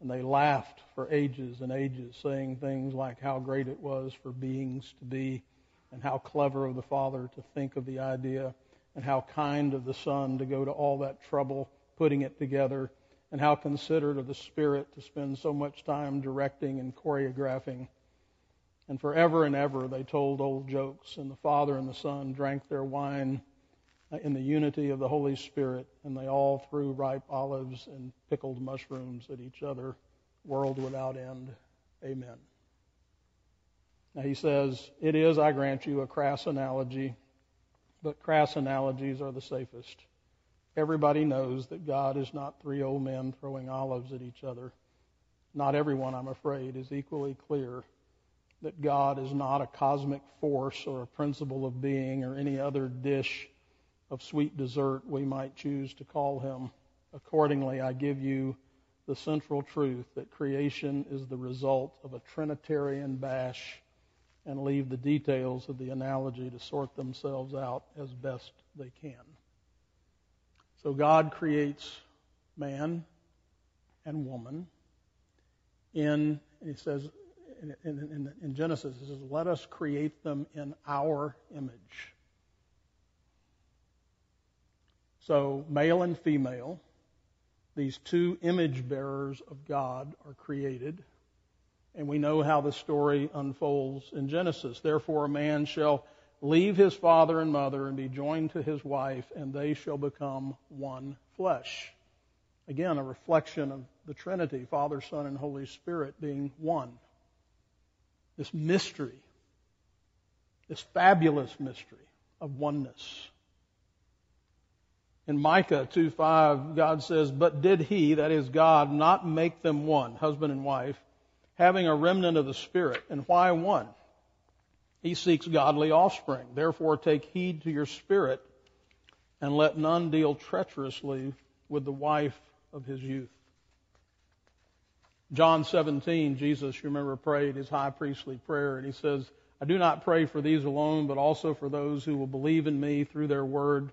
And they laughed for ages and ages, saying things like how great it was for beings to be, and how clever of the Father to think of the idea, and how kind of the Son to go to all that trouble putting it together, and how considerate of the Spirit to spend so much time directing and choreographing. And forever and ever they told old jokes, and the Father and the Son drank their wine Uh, in the unity of the Holy Spirit, and they all threw ripe olives and pickled mushrooms at each other, world without end. Amen. Now he says, It is, I grant you, a crass analogy, but crass analogies are the safest. Everybody knows that God is not three old men throwing olives at each other. Not everyone, I'm afraid, is equally clear that God is not a cosmic force or a principle of being or any other dish of sweet dessert we might choose to call him. Accordingly, I give you the central truth that creation is the result of a Trinitarian bash and leave the details of the analogy to sort themselves out as best they can. So God creates man and woman in, he says, in, in, in, Genesis, he says, let us create them in our image. So, male and female, these two image bearers of God are created. And we know how the story unfolds in Genesis. Therefore, a man shall leave his father and mother and be joined to his wife, and they shall become one flesh. Again, a reflection of the Trinity, Father, Son, and Holy Spirit being one. This mystery, this fabulous mystery of oneness. In Micah 2:5, God says, But did he, that is God, not make them one, husband and wife, having a remnant of the Spirit? And why one? He seeks godly offspring. Therefore, take heed to your spirit, and let none deal treacherously with the wife of his youth. John 17, Jesus, you remember, prayed his high priestly prayer, and he says, I do not pray for these alone, but also for those who will believe in me through their word,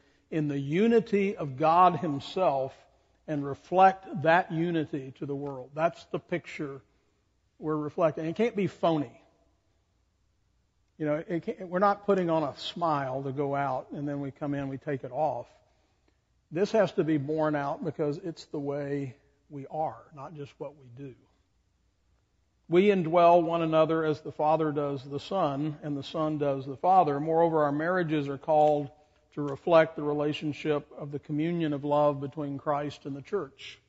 in the unity of God Himself and reflect that unity to the world. That's the picture we're reflecting. It can't be phony. You know, we're not putting on a smile to go out and then we come in, we take it off. This has to be borne out because it's the way we are, not just what we do. We indwell one another as the Father does the Son, and the Son does the Father. Moreover, our marriages are called to reflect the relationship of the communion of love between Christ and the church.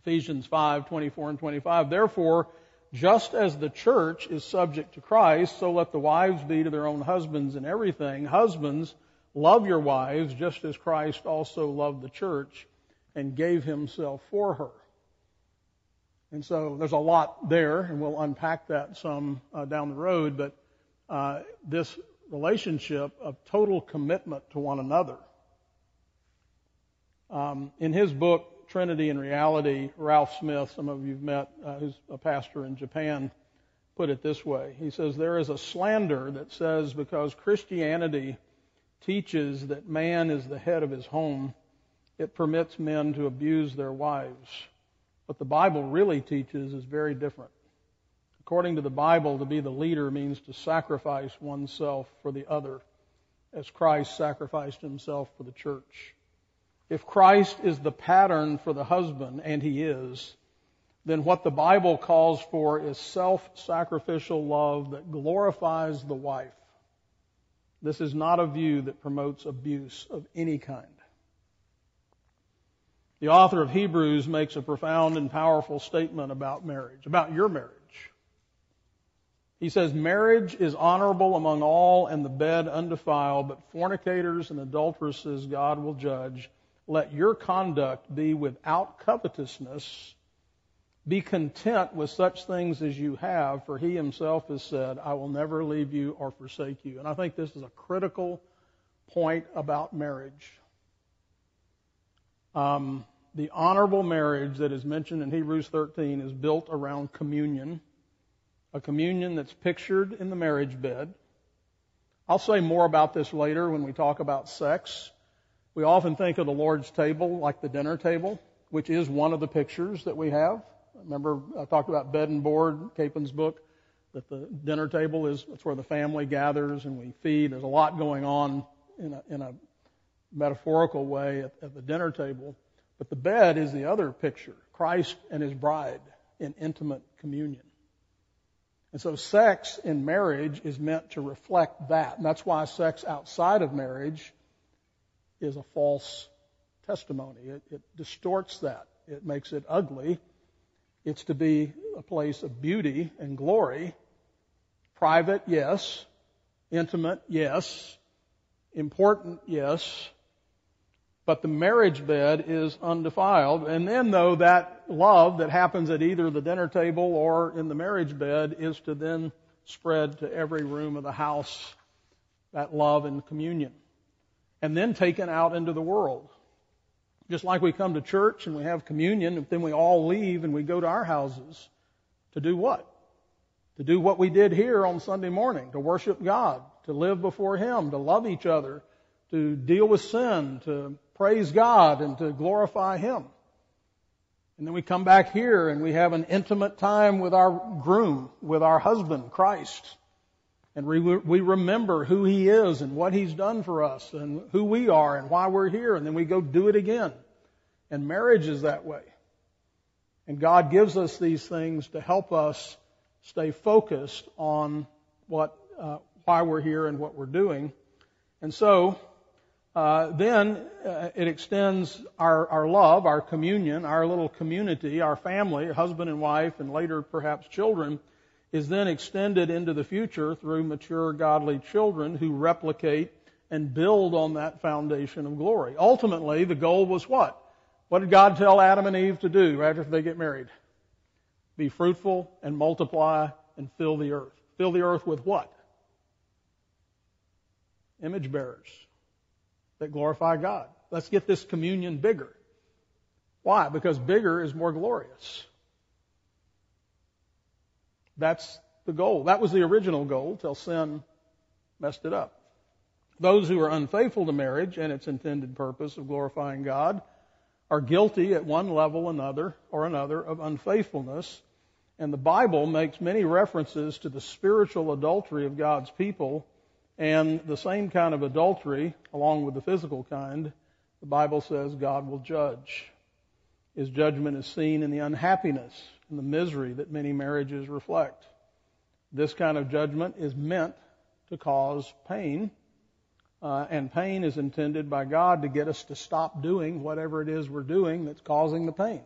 Ephesians 5, 24 and 25. Therefore, just as the church is subject to Christ, so let the wives be to their own husbands in everything. Husbands, love your wives just as Christ also loved the church and gave himself for her. And so there's a lot there, and we'll unpack that some uh, down the road, but uh, this relationship of total commitment to one another. Um, in his book, Trinity and Reality, Ralph Smith, some of you've met, uh, who's a pastor in Japan, put it this way. He says, There is a slander that says because Christianity teaches that man is the head of his home, it permits men to abuse their wives. What the Bible really teaches is very different. According to the Bible, to be the leader means to sacrifice oneself for the other, as Christ sacrificed himself for the church. If Christ is the pattern for the husband, and he is, then what the Bible calls for is self-sacrificial love that glorifies the wife. This is not a view that promotes abuse of any kind. The author of Hebrews makes a profound and powerful statement about marriage, about your marriage. He says, Marriage is honorable among all and the bed undefiled, but fornicators and adulteresses God will judge let your conduct be without covetousness. Be content with such things as you have, for he himself has said, I will never leave you or forsake you. And I think this is a critical point about marriage. Um, the honorable marriage that is mentioned in Hebrews 13 is built around communion, a communion that's pictured in the marriage bed. I'll say more about this later when we talk about sex. We often think of the Lord's table like the dinner table, which is one of the pictures that we have. Remember, I talked about bed and board, Capon's book, that the dinner table is that's where the family gathers and we feed. There's a lot going on in a, in a metaphorical way at, at the dinner table. But the bed is the other picture Christ and his bride in intimate communion. And so sex in marriage is meant to reflect that. And that's why sex outside of marriage is a false testimony. It, it distorts that. It makes it ugly. It's to be a place of beauty and glory. Private, yes. Intimate, yes. Important, yes. But the marriage bed is undefiled. And then though that love that happens at either the dinner table or in the marriage bed is to then spread to every room of the house, that love and communion. And then taken out into the world. Just like we come to church and we have communion, and then we all leave and we go to our houses to do what? To do what we did here on Sunday morning, to worship God, to live before Him, to love each other, to deal with sin, to praise God and to glorify Him. And then we come back here and we have an intimate time with our groom, with our husband, Christ. And we, we remember who He is and what He's done for us and who we are and why we're here. And then we go do it again. And marriage is that way. And God gives us these things to help us stay focused on what, uh, why we're here and what we're doing. And so, uh, then uh, it extends our, our love, our communion, our little community, our family, husband and wife, and later perhaps children, is then extended into the future through mature godly children who replicate and build on that foundation of glory. Ultimately, the goal was what? What did God tell Adam and Eve to do right after they get married? Be fruitful and multiply and fill the earth. Fill the earth with what? Image bearers that glorify God. Let's get this communion bigger. Why? Because bigger is more glorious. That's the goal. That was the original goal till sin messed it up. Those who are unfaithful to marriage and its intended purpose of glorifying God are guilty at one level another or another of unfaithfulness. And the Bible makes many references to the spiritual adultery of God's people and the same kind of adultery, along with the physical kind, the Bible says God will judge. His judgment is seen in the unhappiness and the misery that many marriages reflect. This kind of judgment is meant to cause pain, uh, and pain is intended by God to get us to stop doing whatever it is we're doing that's causing the pain.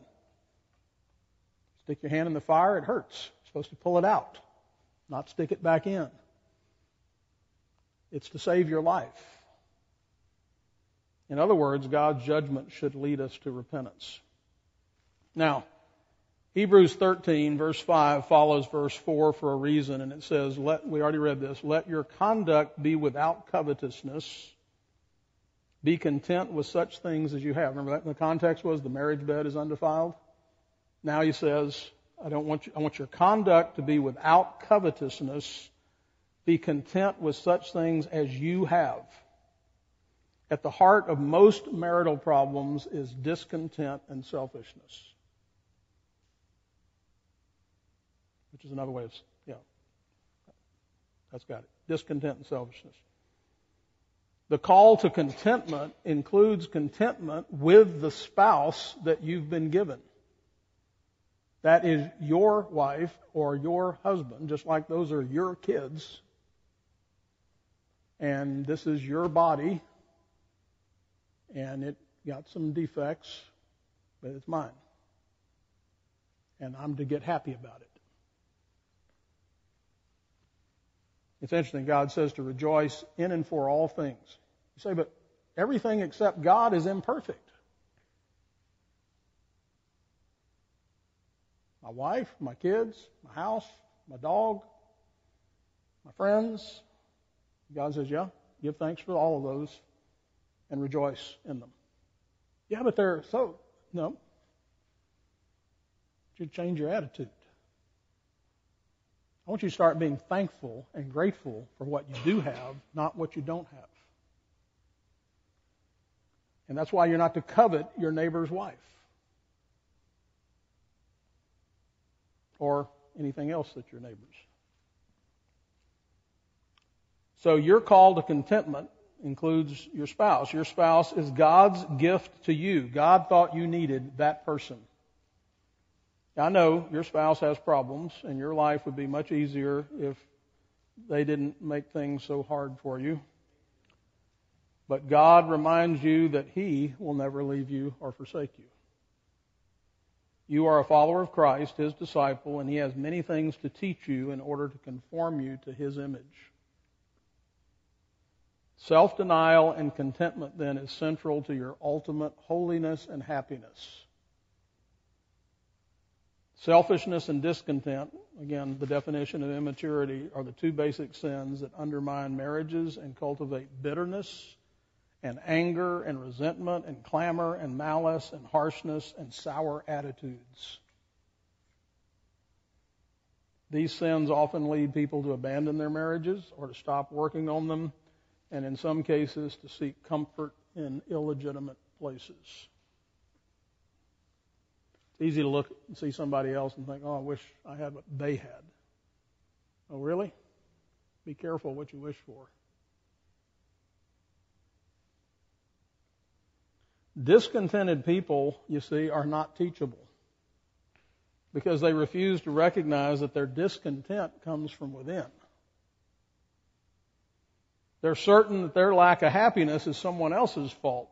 Stick your hand in the fire, it hurts. You're supposed to pull it out, not stick it back in. It's to save your life. In other words, God's judgment should lead us to repentance. Now, Hebrews 13 verse 5 follows verse 4 for a reason and it says, let, we already read this, let your conduct be without covetousness. Be content with such things as you have. Remember that the context was the marriage bed is undefiled. Now he says, I don't want you, I want your conduct to be without covetousness be content with such things as you have. At the heart of most marital problems is discontent and selfishness. Which is another way of, yeah. That's got it. Discontent and selfishness. The call to contentment includes contentment with the spouse that you've been given. That is your wife or your husband, just like those are your kids and this is your body, and it got some defects, but it's mine. And I'm to get happy about it. It's interesting, God says to rejoice in and for all things. You say, but everything except God is imperfect. My wife, my kids, my house, my dog, my friends, God says, yeah, give thanks for all of those and rejoice in them. Yeah, but they're so, no. You change your attitude. I want you to start being thankful and grateful for what you do have, not what you don't have. And that's why you're not to covet your neighbor's wife. Or anything else that your neighbor's. So your call to contentment includes your spouse. Your spouse is God's gift to you. God thought you needed that person. I know your spouse has problems and your life would be much easier if they didn't make things so hard for you. But God reminds you that He will never leave you or forsake you. You are a follower of Christ, His disciple, and He has many things to teach you in order to conform you to His image. Self denial and contentment then is central to your ultimate holiness and happiness. Selfishness and discontent, again, the definition of immaturity, are the two basic sins that undermine marriages and cultivate bitterness and anger and resentment and clamor and malice and harshness and sour attitudes. These sins often lead people to abandon their marriages or to stop working on them, and in some cases to seek comfort in illegitimate places. It's easy to look and see somebody else and think, oh, I wish I had what they had. Oh, really? Be careful what you wish for. Discontented people, you see, are not teachable because they refuse to recognize that their discontent comes from within. They're certain that their lack of happiness is someone else's fault.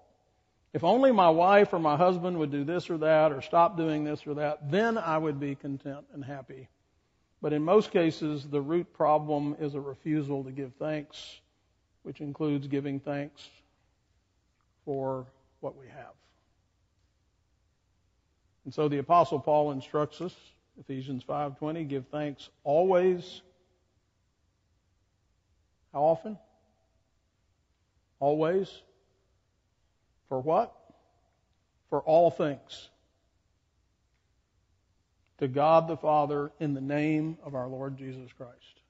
If only my wife or my husband would do this or that or stop doing this or that, then I would be content and happy. But in most cases, the root problem is a refusal to give thanks, which includes giving thanks for what we have. And so the apostle Paul instructs us, Ephesians 5:20, give thanks always. How often? Always. For what? For all things. To God the Father in the name of our Lord Jesus Christ.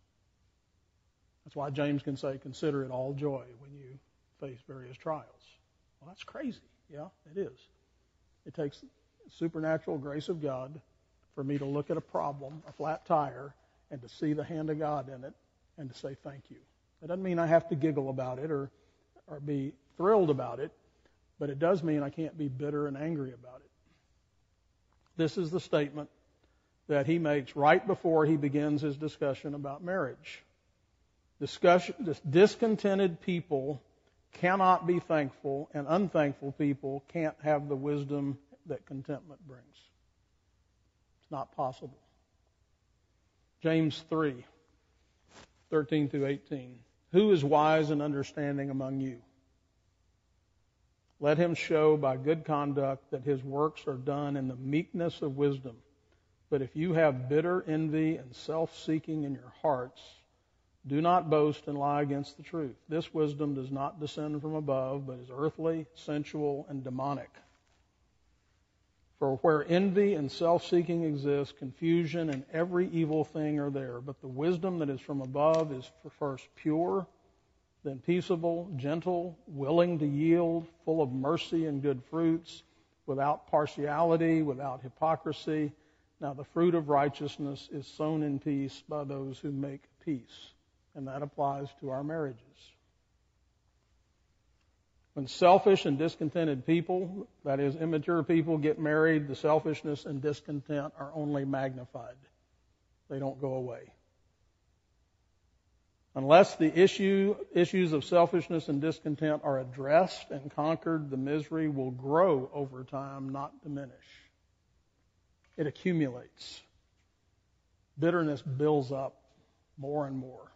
That's why James can say, consider it all joy when you face various trials. Well, that's crazy. Yeah, it is. It takes supernatural grace of God for me to look at a problem, a flat tire, and to see the hand of God in it and to say thank you. It doesn't mean I have to giggle about it or, or be thrilled about it, but it does mean I can't be bitter and angry about it. This is the statement that he makes right before he begins his discussion about marriage. Discussion, discontented people cannot be thankful, and unthankful people can't have the wisdom that contentment brings. It's not possible. James 3, 13 through 18. Who is wise and understanding among you? Let him show by good conduct that his works are done in the meekness of wisdom. But if you have bitter envy and self seeking in your hearts, do not boast and lie against the truth. This wisdom does not descend from above, but is earthly, sensual, and demonic. For where envy and self seeking exist, confusion and every evil thing are there. But the wisdom that is from above is first pure, then peaceable, gentle, willing to yield, full of mercy and good fruits, without partiality, without hypocrisy. Now the fruit of righteousness is sown in peace by those who make peace and that applies to our marriages. When selfish and discontented people, that is, immature people, get married, the selfishness and discontent are only magnified. They don't go away. Unless the issue, issues of selfishness and discontent are addressed and conquered, the misery will grow over time, not diminish. It accumulates. Bitterness builds up more and more.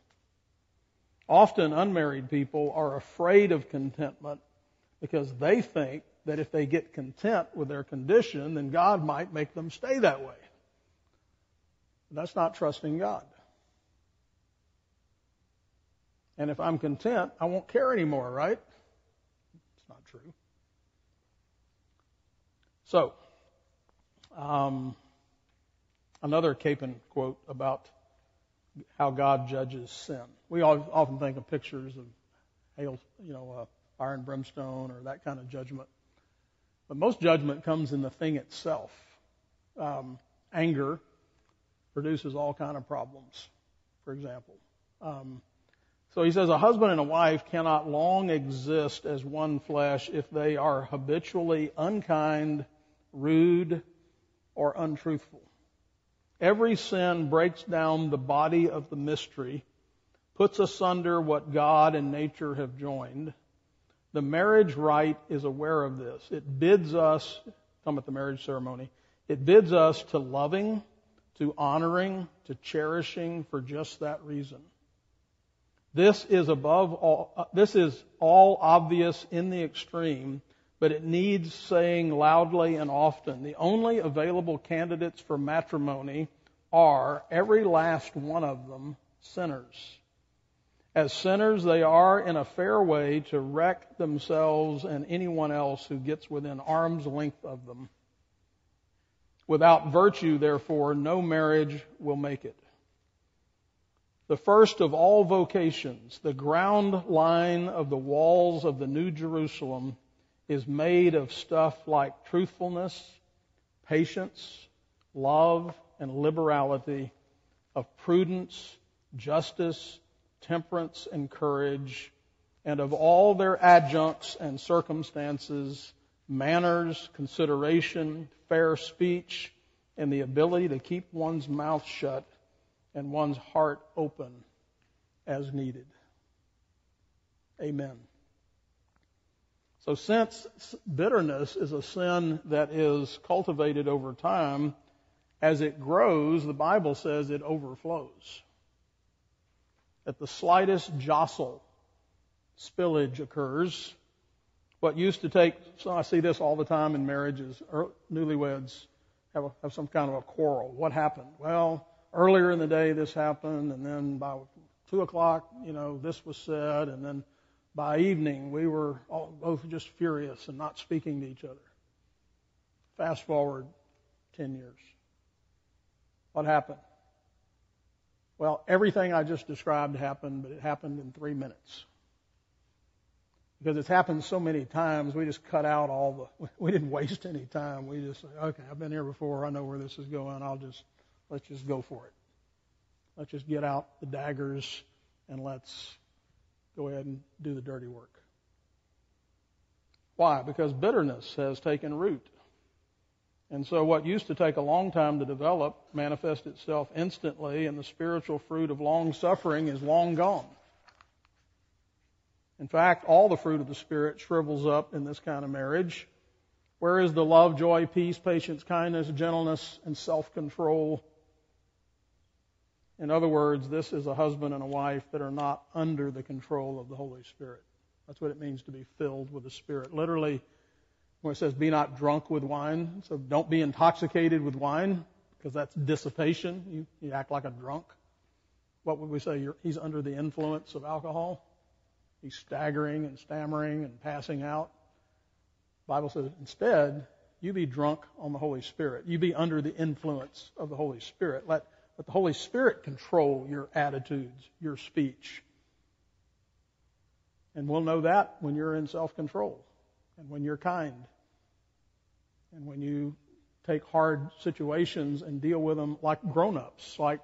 Often unmarried people are afraid of contentment because they think that if they get content with their condition, then God might make them stay that way. That's not trusting God. And if I'm content, I won't care anymore, right? It's not true. So, um, another Capon quote about how God judges sin. We often think of pictures of hail, you know, uh, fire and brimstone or that kind of judgment. But most judgment comes in the thing itself. Um, anger produces all kind of problems, for example. Um, so he says a husband and a wife cannot long exist as one flesh if they are habitually unkind, rude, or untruthful. Every sin breaks down the body of the mystery, puts asunder what God and nature have joined. The marriage rite is aware of this. It bids us, come at the marriage ceremony, it bids us to loving, to honoring, to cherishing for just that reason. This is above all, uh, this is all obvious in the extreme, but it needs saying loudly and often. The only available candidates for matrimony are, every last one of them, sinners. As sinners, they are in a fair way to wreck themselves and anyone else who gets within arm's length of them. Without virtue, therefore, no marriage will make it. The first of all vocations, the ground line of the walls of the New Jerusalem, is made of stuff like truthfulness, patience, love, and liberality, of prudence, justice, temperance, and courage, and of all their adjuncts and circumstances, manners, consideration, fair speech, and the ability to keep one's mouth shut and one's heart open as needed. Amen. So since bitterness is a sin that is cultivated over time, as it grows, the Bible says it overflows. At the slightest jostle, spillage occurs. What used to take, so I see this all the time in marriages, newlyweds have, a, have some kind of a quarrel. What happened? Well, earlier in the day this happened, and then by two o'clock, you know, this was said, and then by evening, we were all, both just furious and not speaking to each other. Fast forward 10 years. What happened? Well, everything I just described happened, but it happened in three minutes. Because it's happened so many times, we just cut out all the, we didn't waste any time. We just okay, I've been here before, I know where this is going, I'll just, let's just go for it. Let's just get out the daggers and let's go ahead and do the dirty work. Why? Because bitterness has taken root. And so what used to take a long time to develop manifests itself instantly, and the spiritual fruit of long suffering is long gone. In fact, all the fruit of the Spirit shrivels up in this kind of marriage. Where is the love, joy, peace, patience, kindness, gentleness, and self-control? In other words, this is a husband and a wife that are not under the control of the Holy Spirit. That's what it means to be filled with the Spirit. Literally, when it says be not drunk with wine, so don't be intoxicated with wine, because that's dissipation. You, you act like a drunk. What would we say? You're, he's under the influence of alcohol. He's staggering and stammering and passing out. The Bible says instead, you be drunk on the Holy Spirit. You be under the influence of the Holy Spirit. Let let the Holy Spirit control your attitudes, your speech. And we'll know that when you're in self control and when you're kind and when you take hard situations and deal with them like grown ups, like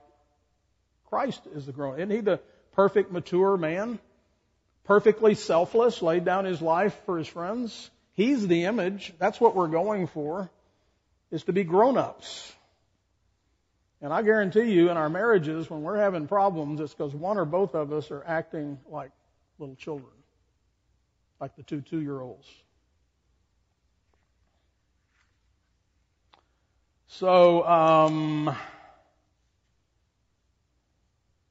Christ is the grown. Isn't he the perfect, mature man? Perfectly selfless, laid down his life for his friends. He's the image. That's what we're going for, is to be grown ups. And I guarantee you, in our marriages, when we're having problems, it's because one or both of us are acting like little children, like the two two year olds. So, um,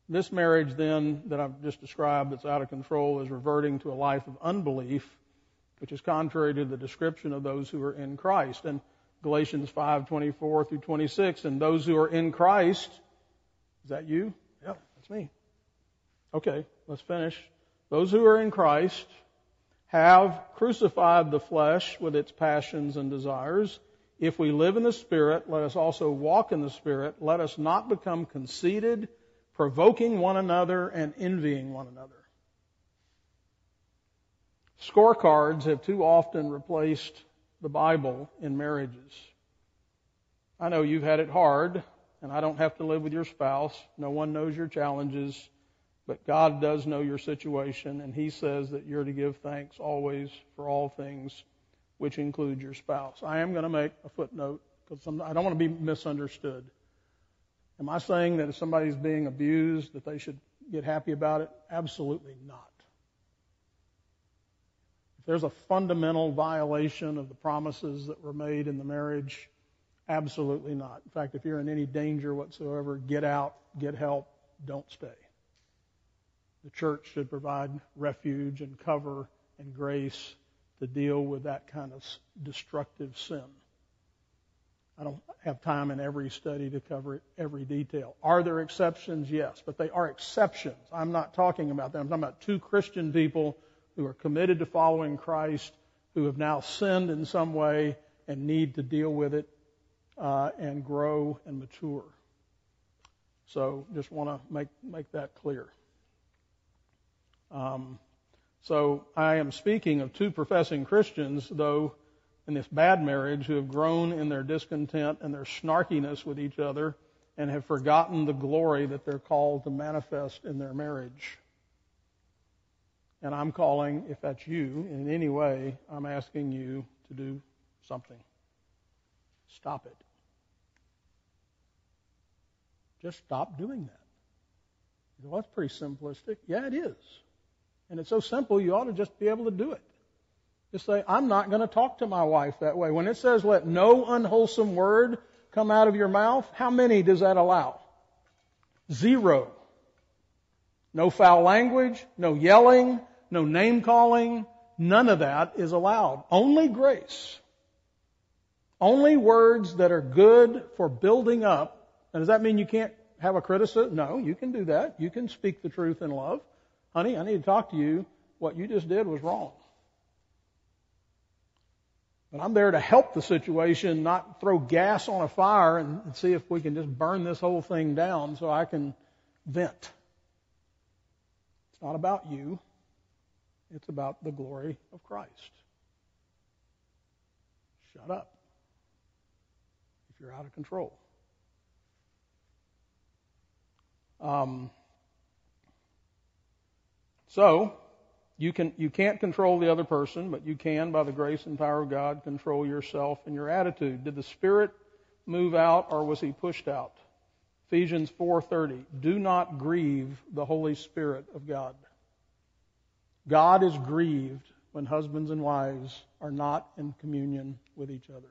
this marriage, then, that I've just described that's out of control, is reverting to a life of unbelief, which is contrary to the description of those who are in Christ. And Galatians 5:24 through 26. And those who are in Christ, is that you? Yep, that's me. Okay, let's finish. Those who are in Christ have crucified the flesh with its passions and desires. If we live in the Spirit, let us also walk in the Spirit. Let us not become conceited, provoking one another and envying one another. Scorecards have too often replaced the Bible in marriages. I know you've had it hard, and I don't have to live with your spouse. No one knows your challenges, but God does know your situation, and He says that you're to give thanks always for all things, which include your spouse. I am going to make a footnote because I don't want to be misunderstood. Am I saying that if somebody's being abused, that they should get happy about it? Absolutely not. If there's a fundamental violation of the promises that were made in the marriage, absolutely not. In fact, if you're in any danger whatsoever, get out, get help, don't stay. The church should provide refuge and cover and grace to deal with that kind of destructive sin. I don't have time in every study to cover every detail. Are there exceptions? Yes, but they are exceptions. I'm not talking about them. I'm talking about two Christian people who are committed to following Christ, who have now sinned in some way and need to deal with it uh, and grow and mature. So just want to make make that clear. Um, so I am speaking of two professing Christians, though, in this bad marriage, who have grown in their discontent and their snarkiness with each other, and have forgotten the glory that they're called to manifest in their marriage. And I'm calling, if that's you, in any way, I'm asking you to do something. Stop it. Just stop doing that. Well, that's pretty simplistic. Yeah, it is. And it's so simple, you ought to just be able to do it. Just say, I'm not going to talk to my wife that way. When it says, let no unwholesome word come out of your mouth, how many does that allow? Zero. No foul language, no yelling, no name calling, none of that is allowed. Only grace. Only words that are good for building up. And does that mean you can't have a criticism? No, you can do that. You can speak the truth in love. Honey, I need to talk to you. What you just did was wrong. But I'm there to help the situation, not throw gas on a fire and, see if we can just burn this whole thing down so I can vent. It's not about you. It's about the glory of Christ. Shut up if you're out of control. Um, so, you can you can't control the other person, but you can, by the grace and power of God, control yourself and your attitude. Did the Spirit move out or was he pushed out? Ephesians 4:30. Do not grieve the Holy Spirit of God. God is grieved when husbands and wives are not in communion with each other.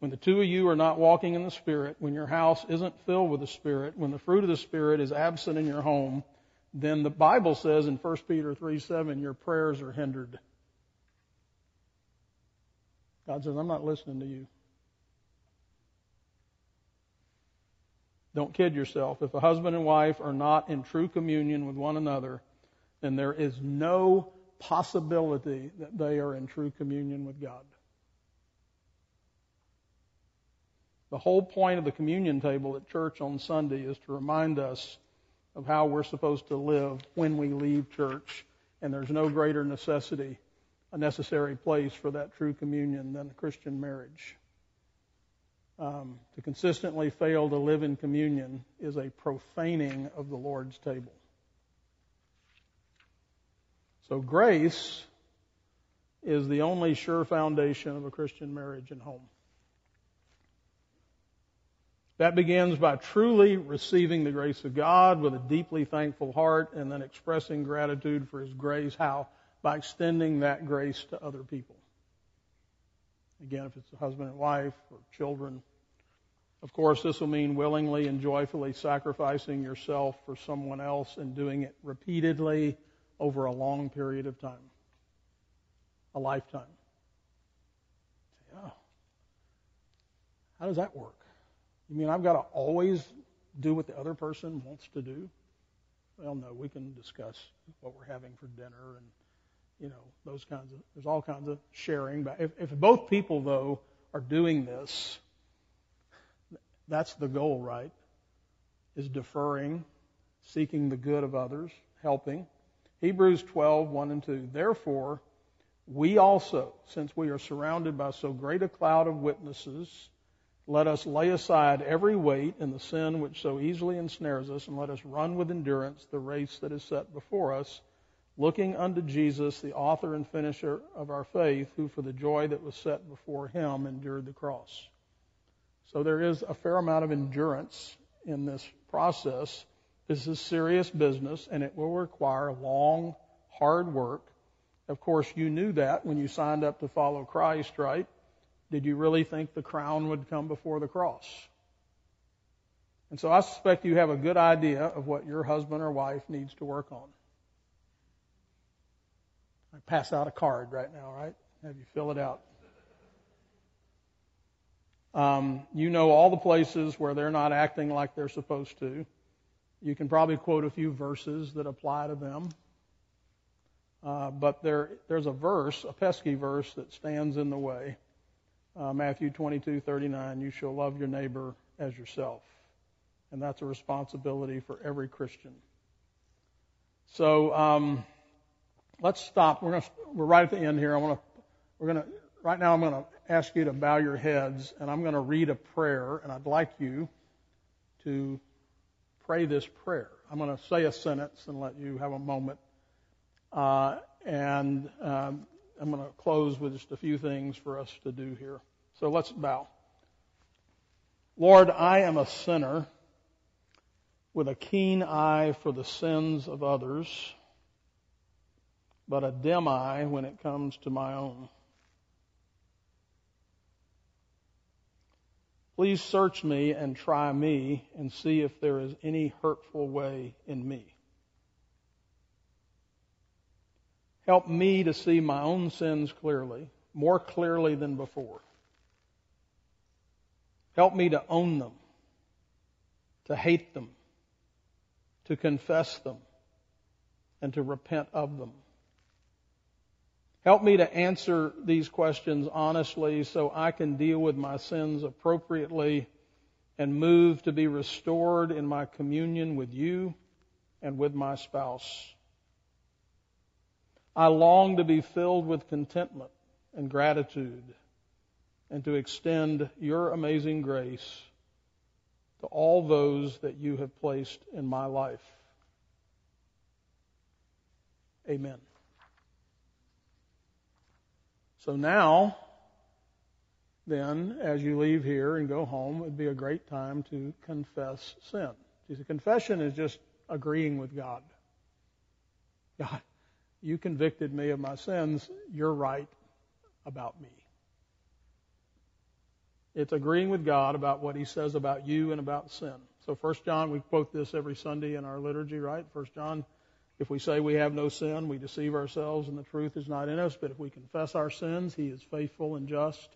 When the two of you are not walking in the Spirit, when your house isn't filled with the Spirit, when the fruit of the Spirit is absent in your home, then the Bible says in 1 Peter 3 7, your prayers are hindered. God says, I'm not listening to you. Don't kid yourself. If a husband and wife are not in true communion with one another, then there is no possibility that they are in true communion with God. The whole point of the communion table at church on Sunday is to remind us of how we're supposed to live when we leave church, and there's no greater necessity, a necessary place for that true communion than a Christian marriage. Um, to consistently fail to live in communion is a profaning of the Lord's table. So grace is the only sure foundation of a Christian marriage and home. That begins by truly receiving the grace of God with a deeply thankful heart and then expressing gratitude for His grace. How? By extending that grace to other people. Again, if it's a husband and wife or children. Of course, this will mean willingly and joyfully sacrificing yourself for someone else and doing it repeatedly over a long period of time, a lifetime. Oh, how does that work? You mean I've got to always do what the other person wants to do? Well, no, we can discuss what we're having for dinner and, you know, those kinds of, there's all kinds of sharing. But if, if both people, though, are doing this, that's the goal, right? Is deferring, seeking the good of others, helping. Hebrews 12, 1 and 2. Therefore, we also, since we are surrounded by so great a cloud of witnesses, let us lay aside every weight and the sin which so easily ensnares us, and let us run with endurance the race that is set before us, looking unto Jesus, the author and finisher of our faith, who for the joy that was set before him endured the cross. So there is a fair amount of endurance in this process. This is serious business, and it will require long, hard work. Of course, you knew that when you signed up to follow Christ, right? Did you really think the crown would come before the cross? And so I suspect you have a good idea of what your husband or wife needs to work on. I pass out a card right now, right? Have you fill it out. Um, you know all the places where they're not acting like they're supposed to. You can probably quote a few verses that apply to them. Uh, but there, there's a verse, a pesky verse, that stands in the way. Uh, Matthew 22:39. You shall love your neighbor as yourself, and that's a responsibility for every Christian. So um, let's stop. We're, gonna, we're right at the end here. I want to. We're going to. Right now, I'm going to ask you to bow your heads, and I'm going to read a prayer, and I'd like you to pray this prayer. I'm going to say a sentence and let you have a moment uh, and um, I'm going to close with just a few things for us to do here. So let's bow. Lord, I am a sinner with a keen eye for the sins of others, but a dim eye when it comes to my own. Please search me and try me and see if there is any hurtful way in me. Help me to see my own sins clearly, more clearly than before. Help me to own them, to hate them, to confess them, and to repent of them. Help me to answer these questions honestly so I can deal with my sins appropriately and move to be restored in my communion with you and with my spouse. I long to be filled with contentment and gratitude and to extend your amazing grace to all those that you have placed in my life. Amen. So now, then, as you leave here and go home, it would be a great time to confess sin. See, confession is just agreeing with God. God, you convicted me of my sins. You're right about me. It's agreeing with God about what He says about you and about sin. So, First John, we quote this every Sunday in our liturgy, right? First John, if we say we have no sin, we deceive ourselves and the truth is not in us. But if we confess our sins, He is faithful and just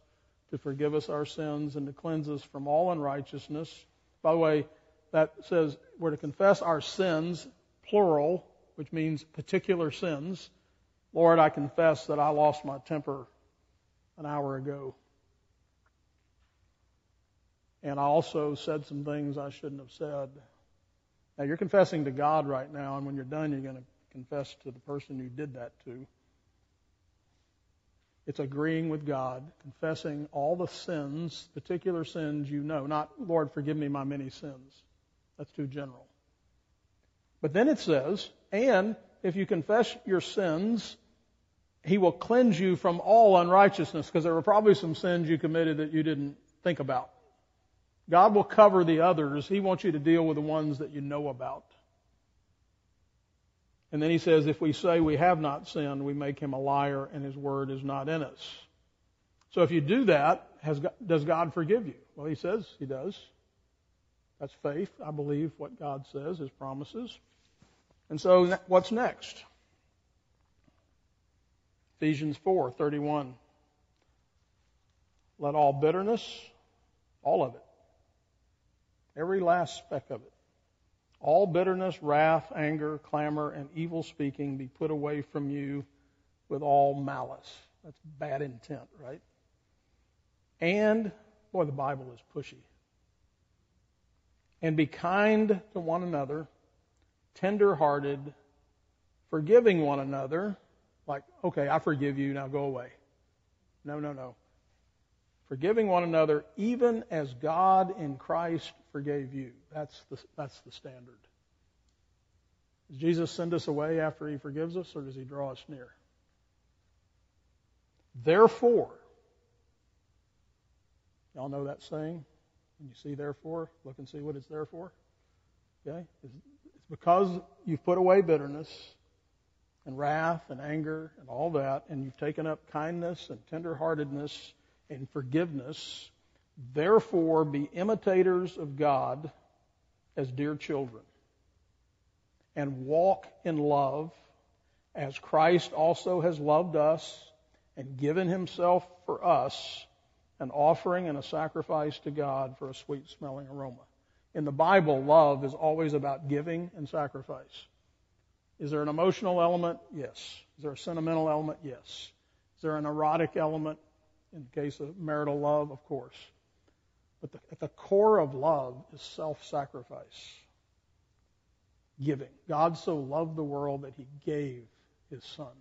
to forgive us our sins and to cleanse us from all unrighteousness. By the way, that says we're to confess our sins, plural, which means particular sins. Lord, I confess that I lost my temper an hour ago. And I also said some things I shouldn't have said. Now, you're confessing to God right now, and when you're done, you're going to confess to the person you did that to. It's agreeing with God, confessing all the sins, particular sins you know. Not, Lord, forgive me my many sins. That's too general. But then it says, and if you confess your sins, he will cleanse you from all unrighteousness, because there were probably some sins you committed that you didn't think about. God will cover the others. He wants you to deal with the ones that you know about. And then he says, if we say we have not sinned, we make him a liar and his word is not in us. So if you do that, has, does God forgive you? Well, he says he does. That's faith. I believe what God says, his promises. And so what's next? Ephesians 4:31. Let all bitterness, all of it, every last speck of it, all bitterness, wrath, anger, clamor, and evil speaking be put away from you with all malice. That's bad intent, right? And, boy, the Bible is pushy. And be kind to one another, tender hearted, forgiving one another, like, okay, I forgive you, now go away. No, no, no. Forgiving one another, even as God in Christ forgave you. That's the, that's the standard. Does Jesus send us away after he forgives us, or does he draw us near? Therefore, y'all know that saying? When you see therefore, look and see what it's there for. Okay? It's because you've put away bitterness and wrath and anger and all that, and you've taken up kindness and tenderheartedness and forgiveness. Therefore, be imitators of God as dear children, and walk in love as Christ also has loved us and given himself for us, an offering and a sacrifice to God for a sweet smelling aroma. In the Bible, love is always about giving and sacrifice. Is there an emotional element? Yes. Is there a sentimental element? Yes. Is there an erotic element? In the case of marital love, of course. But the, at the core of love is self sacrifice, giving. God so loved the world that he gave his son.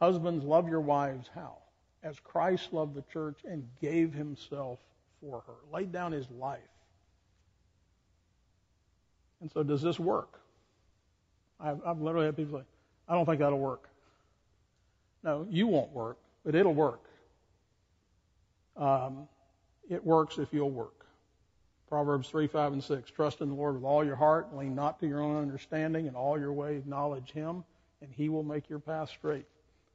Husbands, love your wives how? As Christ loved the church and gave himself for her, laid down his life. And so, does this work? I've, I've literally had people say, I don't think that'll work. No, you won't work, but it'll work. Um, it works if you'll work. Proverbs 3, 5, and 6. Trust in the Lord with all your heart, lean not to your own understanding, in all your ways acknowledge Him, and He will make your path straight.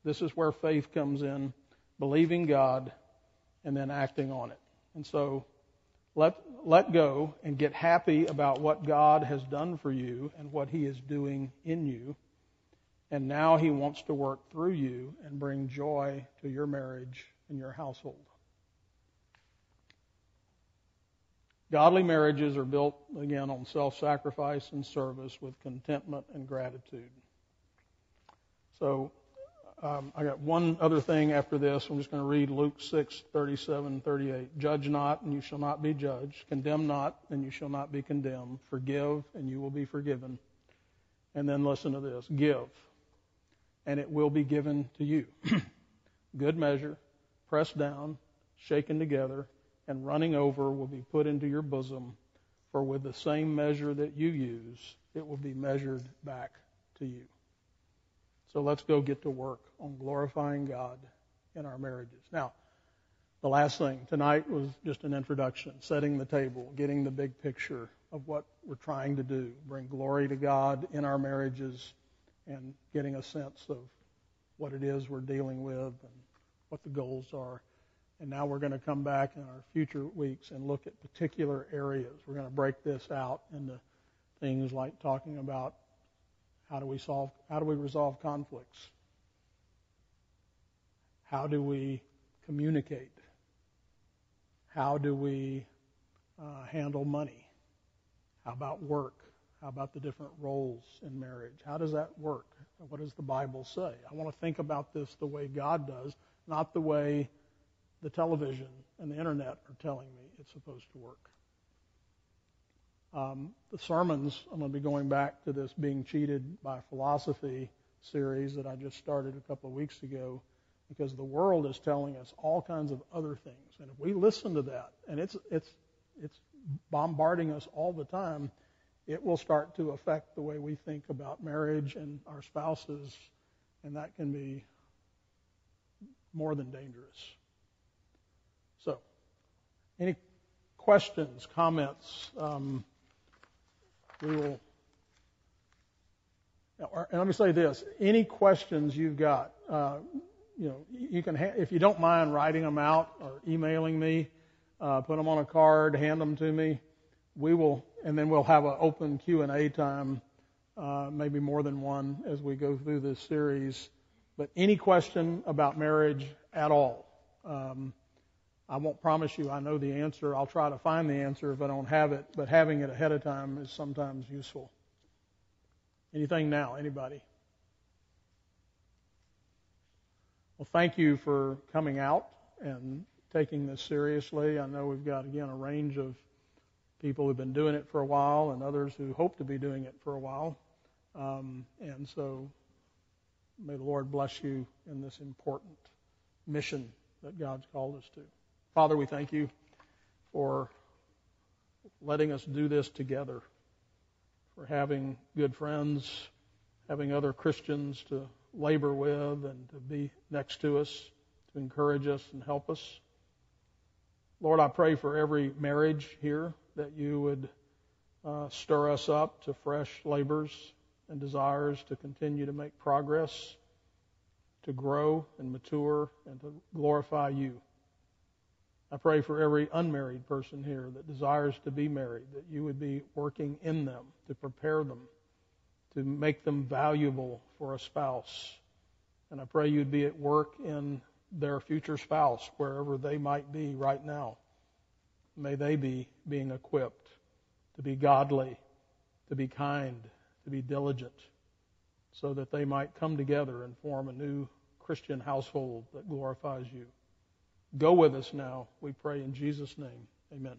This is where faith comes in, believing God and then acting on it. And so let, let go and get happy about what God has done for you and what He is doing in you. And now He wants to work through you and bring joy to your marriage and your household. Godly marriages are built, again, on self sacrifice and service with contentment and gratitude. So, um, I got one other thing after this. I'm just going to read Luke 6, 37, 38. Judge not, and you shall not be judged. Condemn not, and you shall not be condemned. Forgive, and you will be forgiven. And then listen to this give, and it will be given to you. Good measure, pressed down, shaken together, and running over will be put into your bosom. For with the same measure that you use, it will be measured back to you. So let's go get to work on glorifying God in our marriages. Now, the last thing tonight was just an introduction, setting the table, getting the big picture of what we're trying to do, bring glory to God in our marriages, and getting a sense of what it is we're dealing with and what the goals are. And now we're going to come back in our future weeks and look at particular areas. We're going to break this out into things like talking about how do we solve, how do we resolve conflicts? How do we communicate? How do we uh, handle money? How about work? How about the different roles in marriage? How does that work? What does the Bible say? I want to think about this the way God does, not the way the television and the internet are telling me it's supposed to work. Um, the sermons, I'm going to be going back to this being cheated by philosophy series that I just started a couple of weeks ago because the world is telling us all kinds of other things. And if we listen to that, and it's, it's, it's bombarding us all the time, it will start to affect the way we think about marriage and our spouses, and that can be more than dangerous. Any questions, comments? Um, we will. And let me say this: any questions you've got, uh, you know, you can ha- if you don't mind writing them out or emailing me, uh, put them on a card, hand them to me. We will, and then we'll have an open Q and A time, uh, maybe more than one as we go through this series. But any question about marriage at all, um, I won't promise you I know the answer. I'll try to find the answer if I don't have it, but having it ahead of time is sometimes useful. Anything now? Anybody? Well, thank you for coming out and taking this seriously. I know we've got, again, a range of people who've been doing it for a while and others who hope to be doing it for a while. Um, and so May the Lord bless you in this important mission that God's called us to. Father, we thank you for letting us do this together, for having good friends, having other Christians to labor with and to be next to us, to encourage us and help us. Lord, I pray for every marriage here that you would uh, stir us up to fresh labors and desires to continue to make progress, to grow and mature, and to glorify you. I pray for every unmarried person here that desires to be married, that you would be working in them to prepare them, to make them valuable for a spouse. And I pray you'd be at work in their future spouse, wherever they might be right now. May they be being equipped to be godly, to be kind, to be diligent, so that they might come together and form a new Christian household that glorifies you. Go with us now, we pray in Jesus' name. Amen.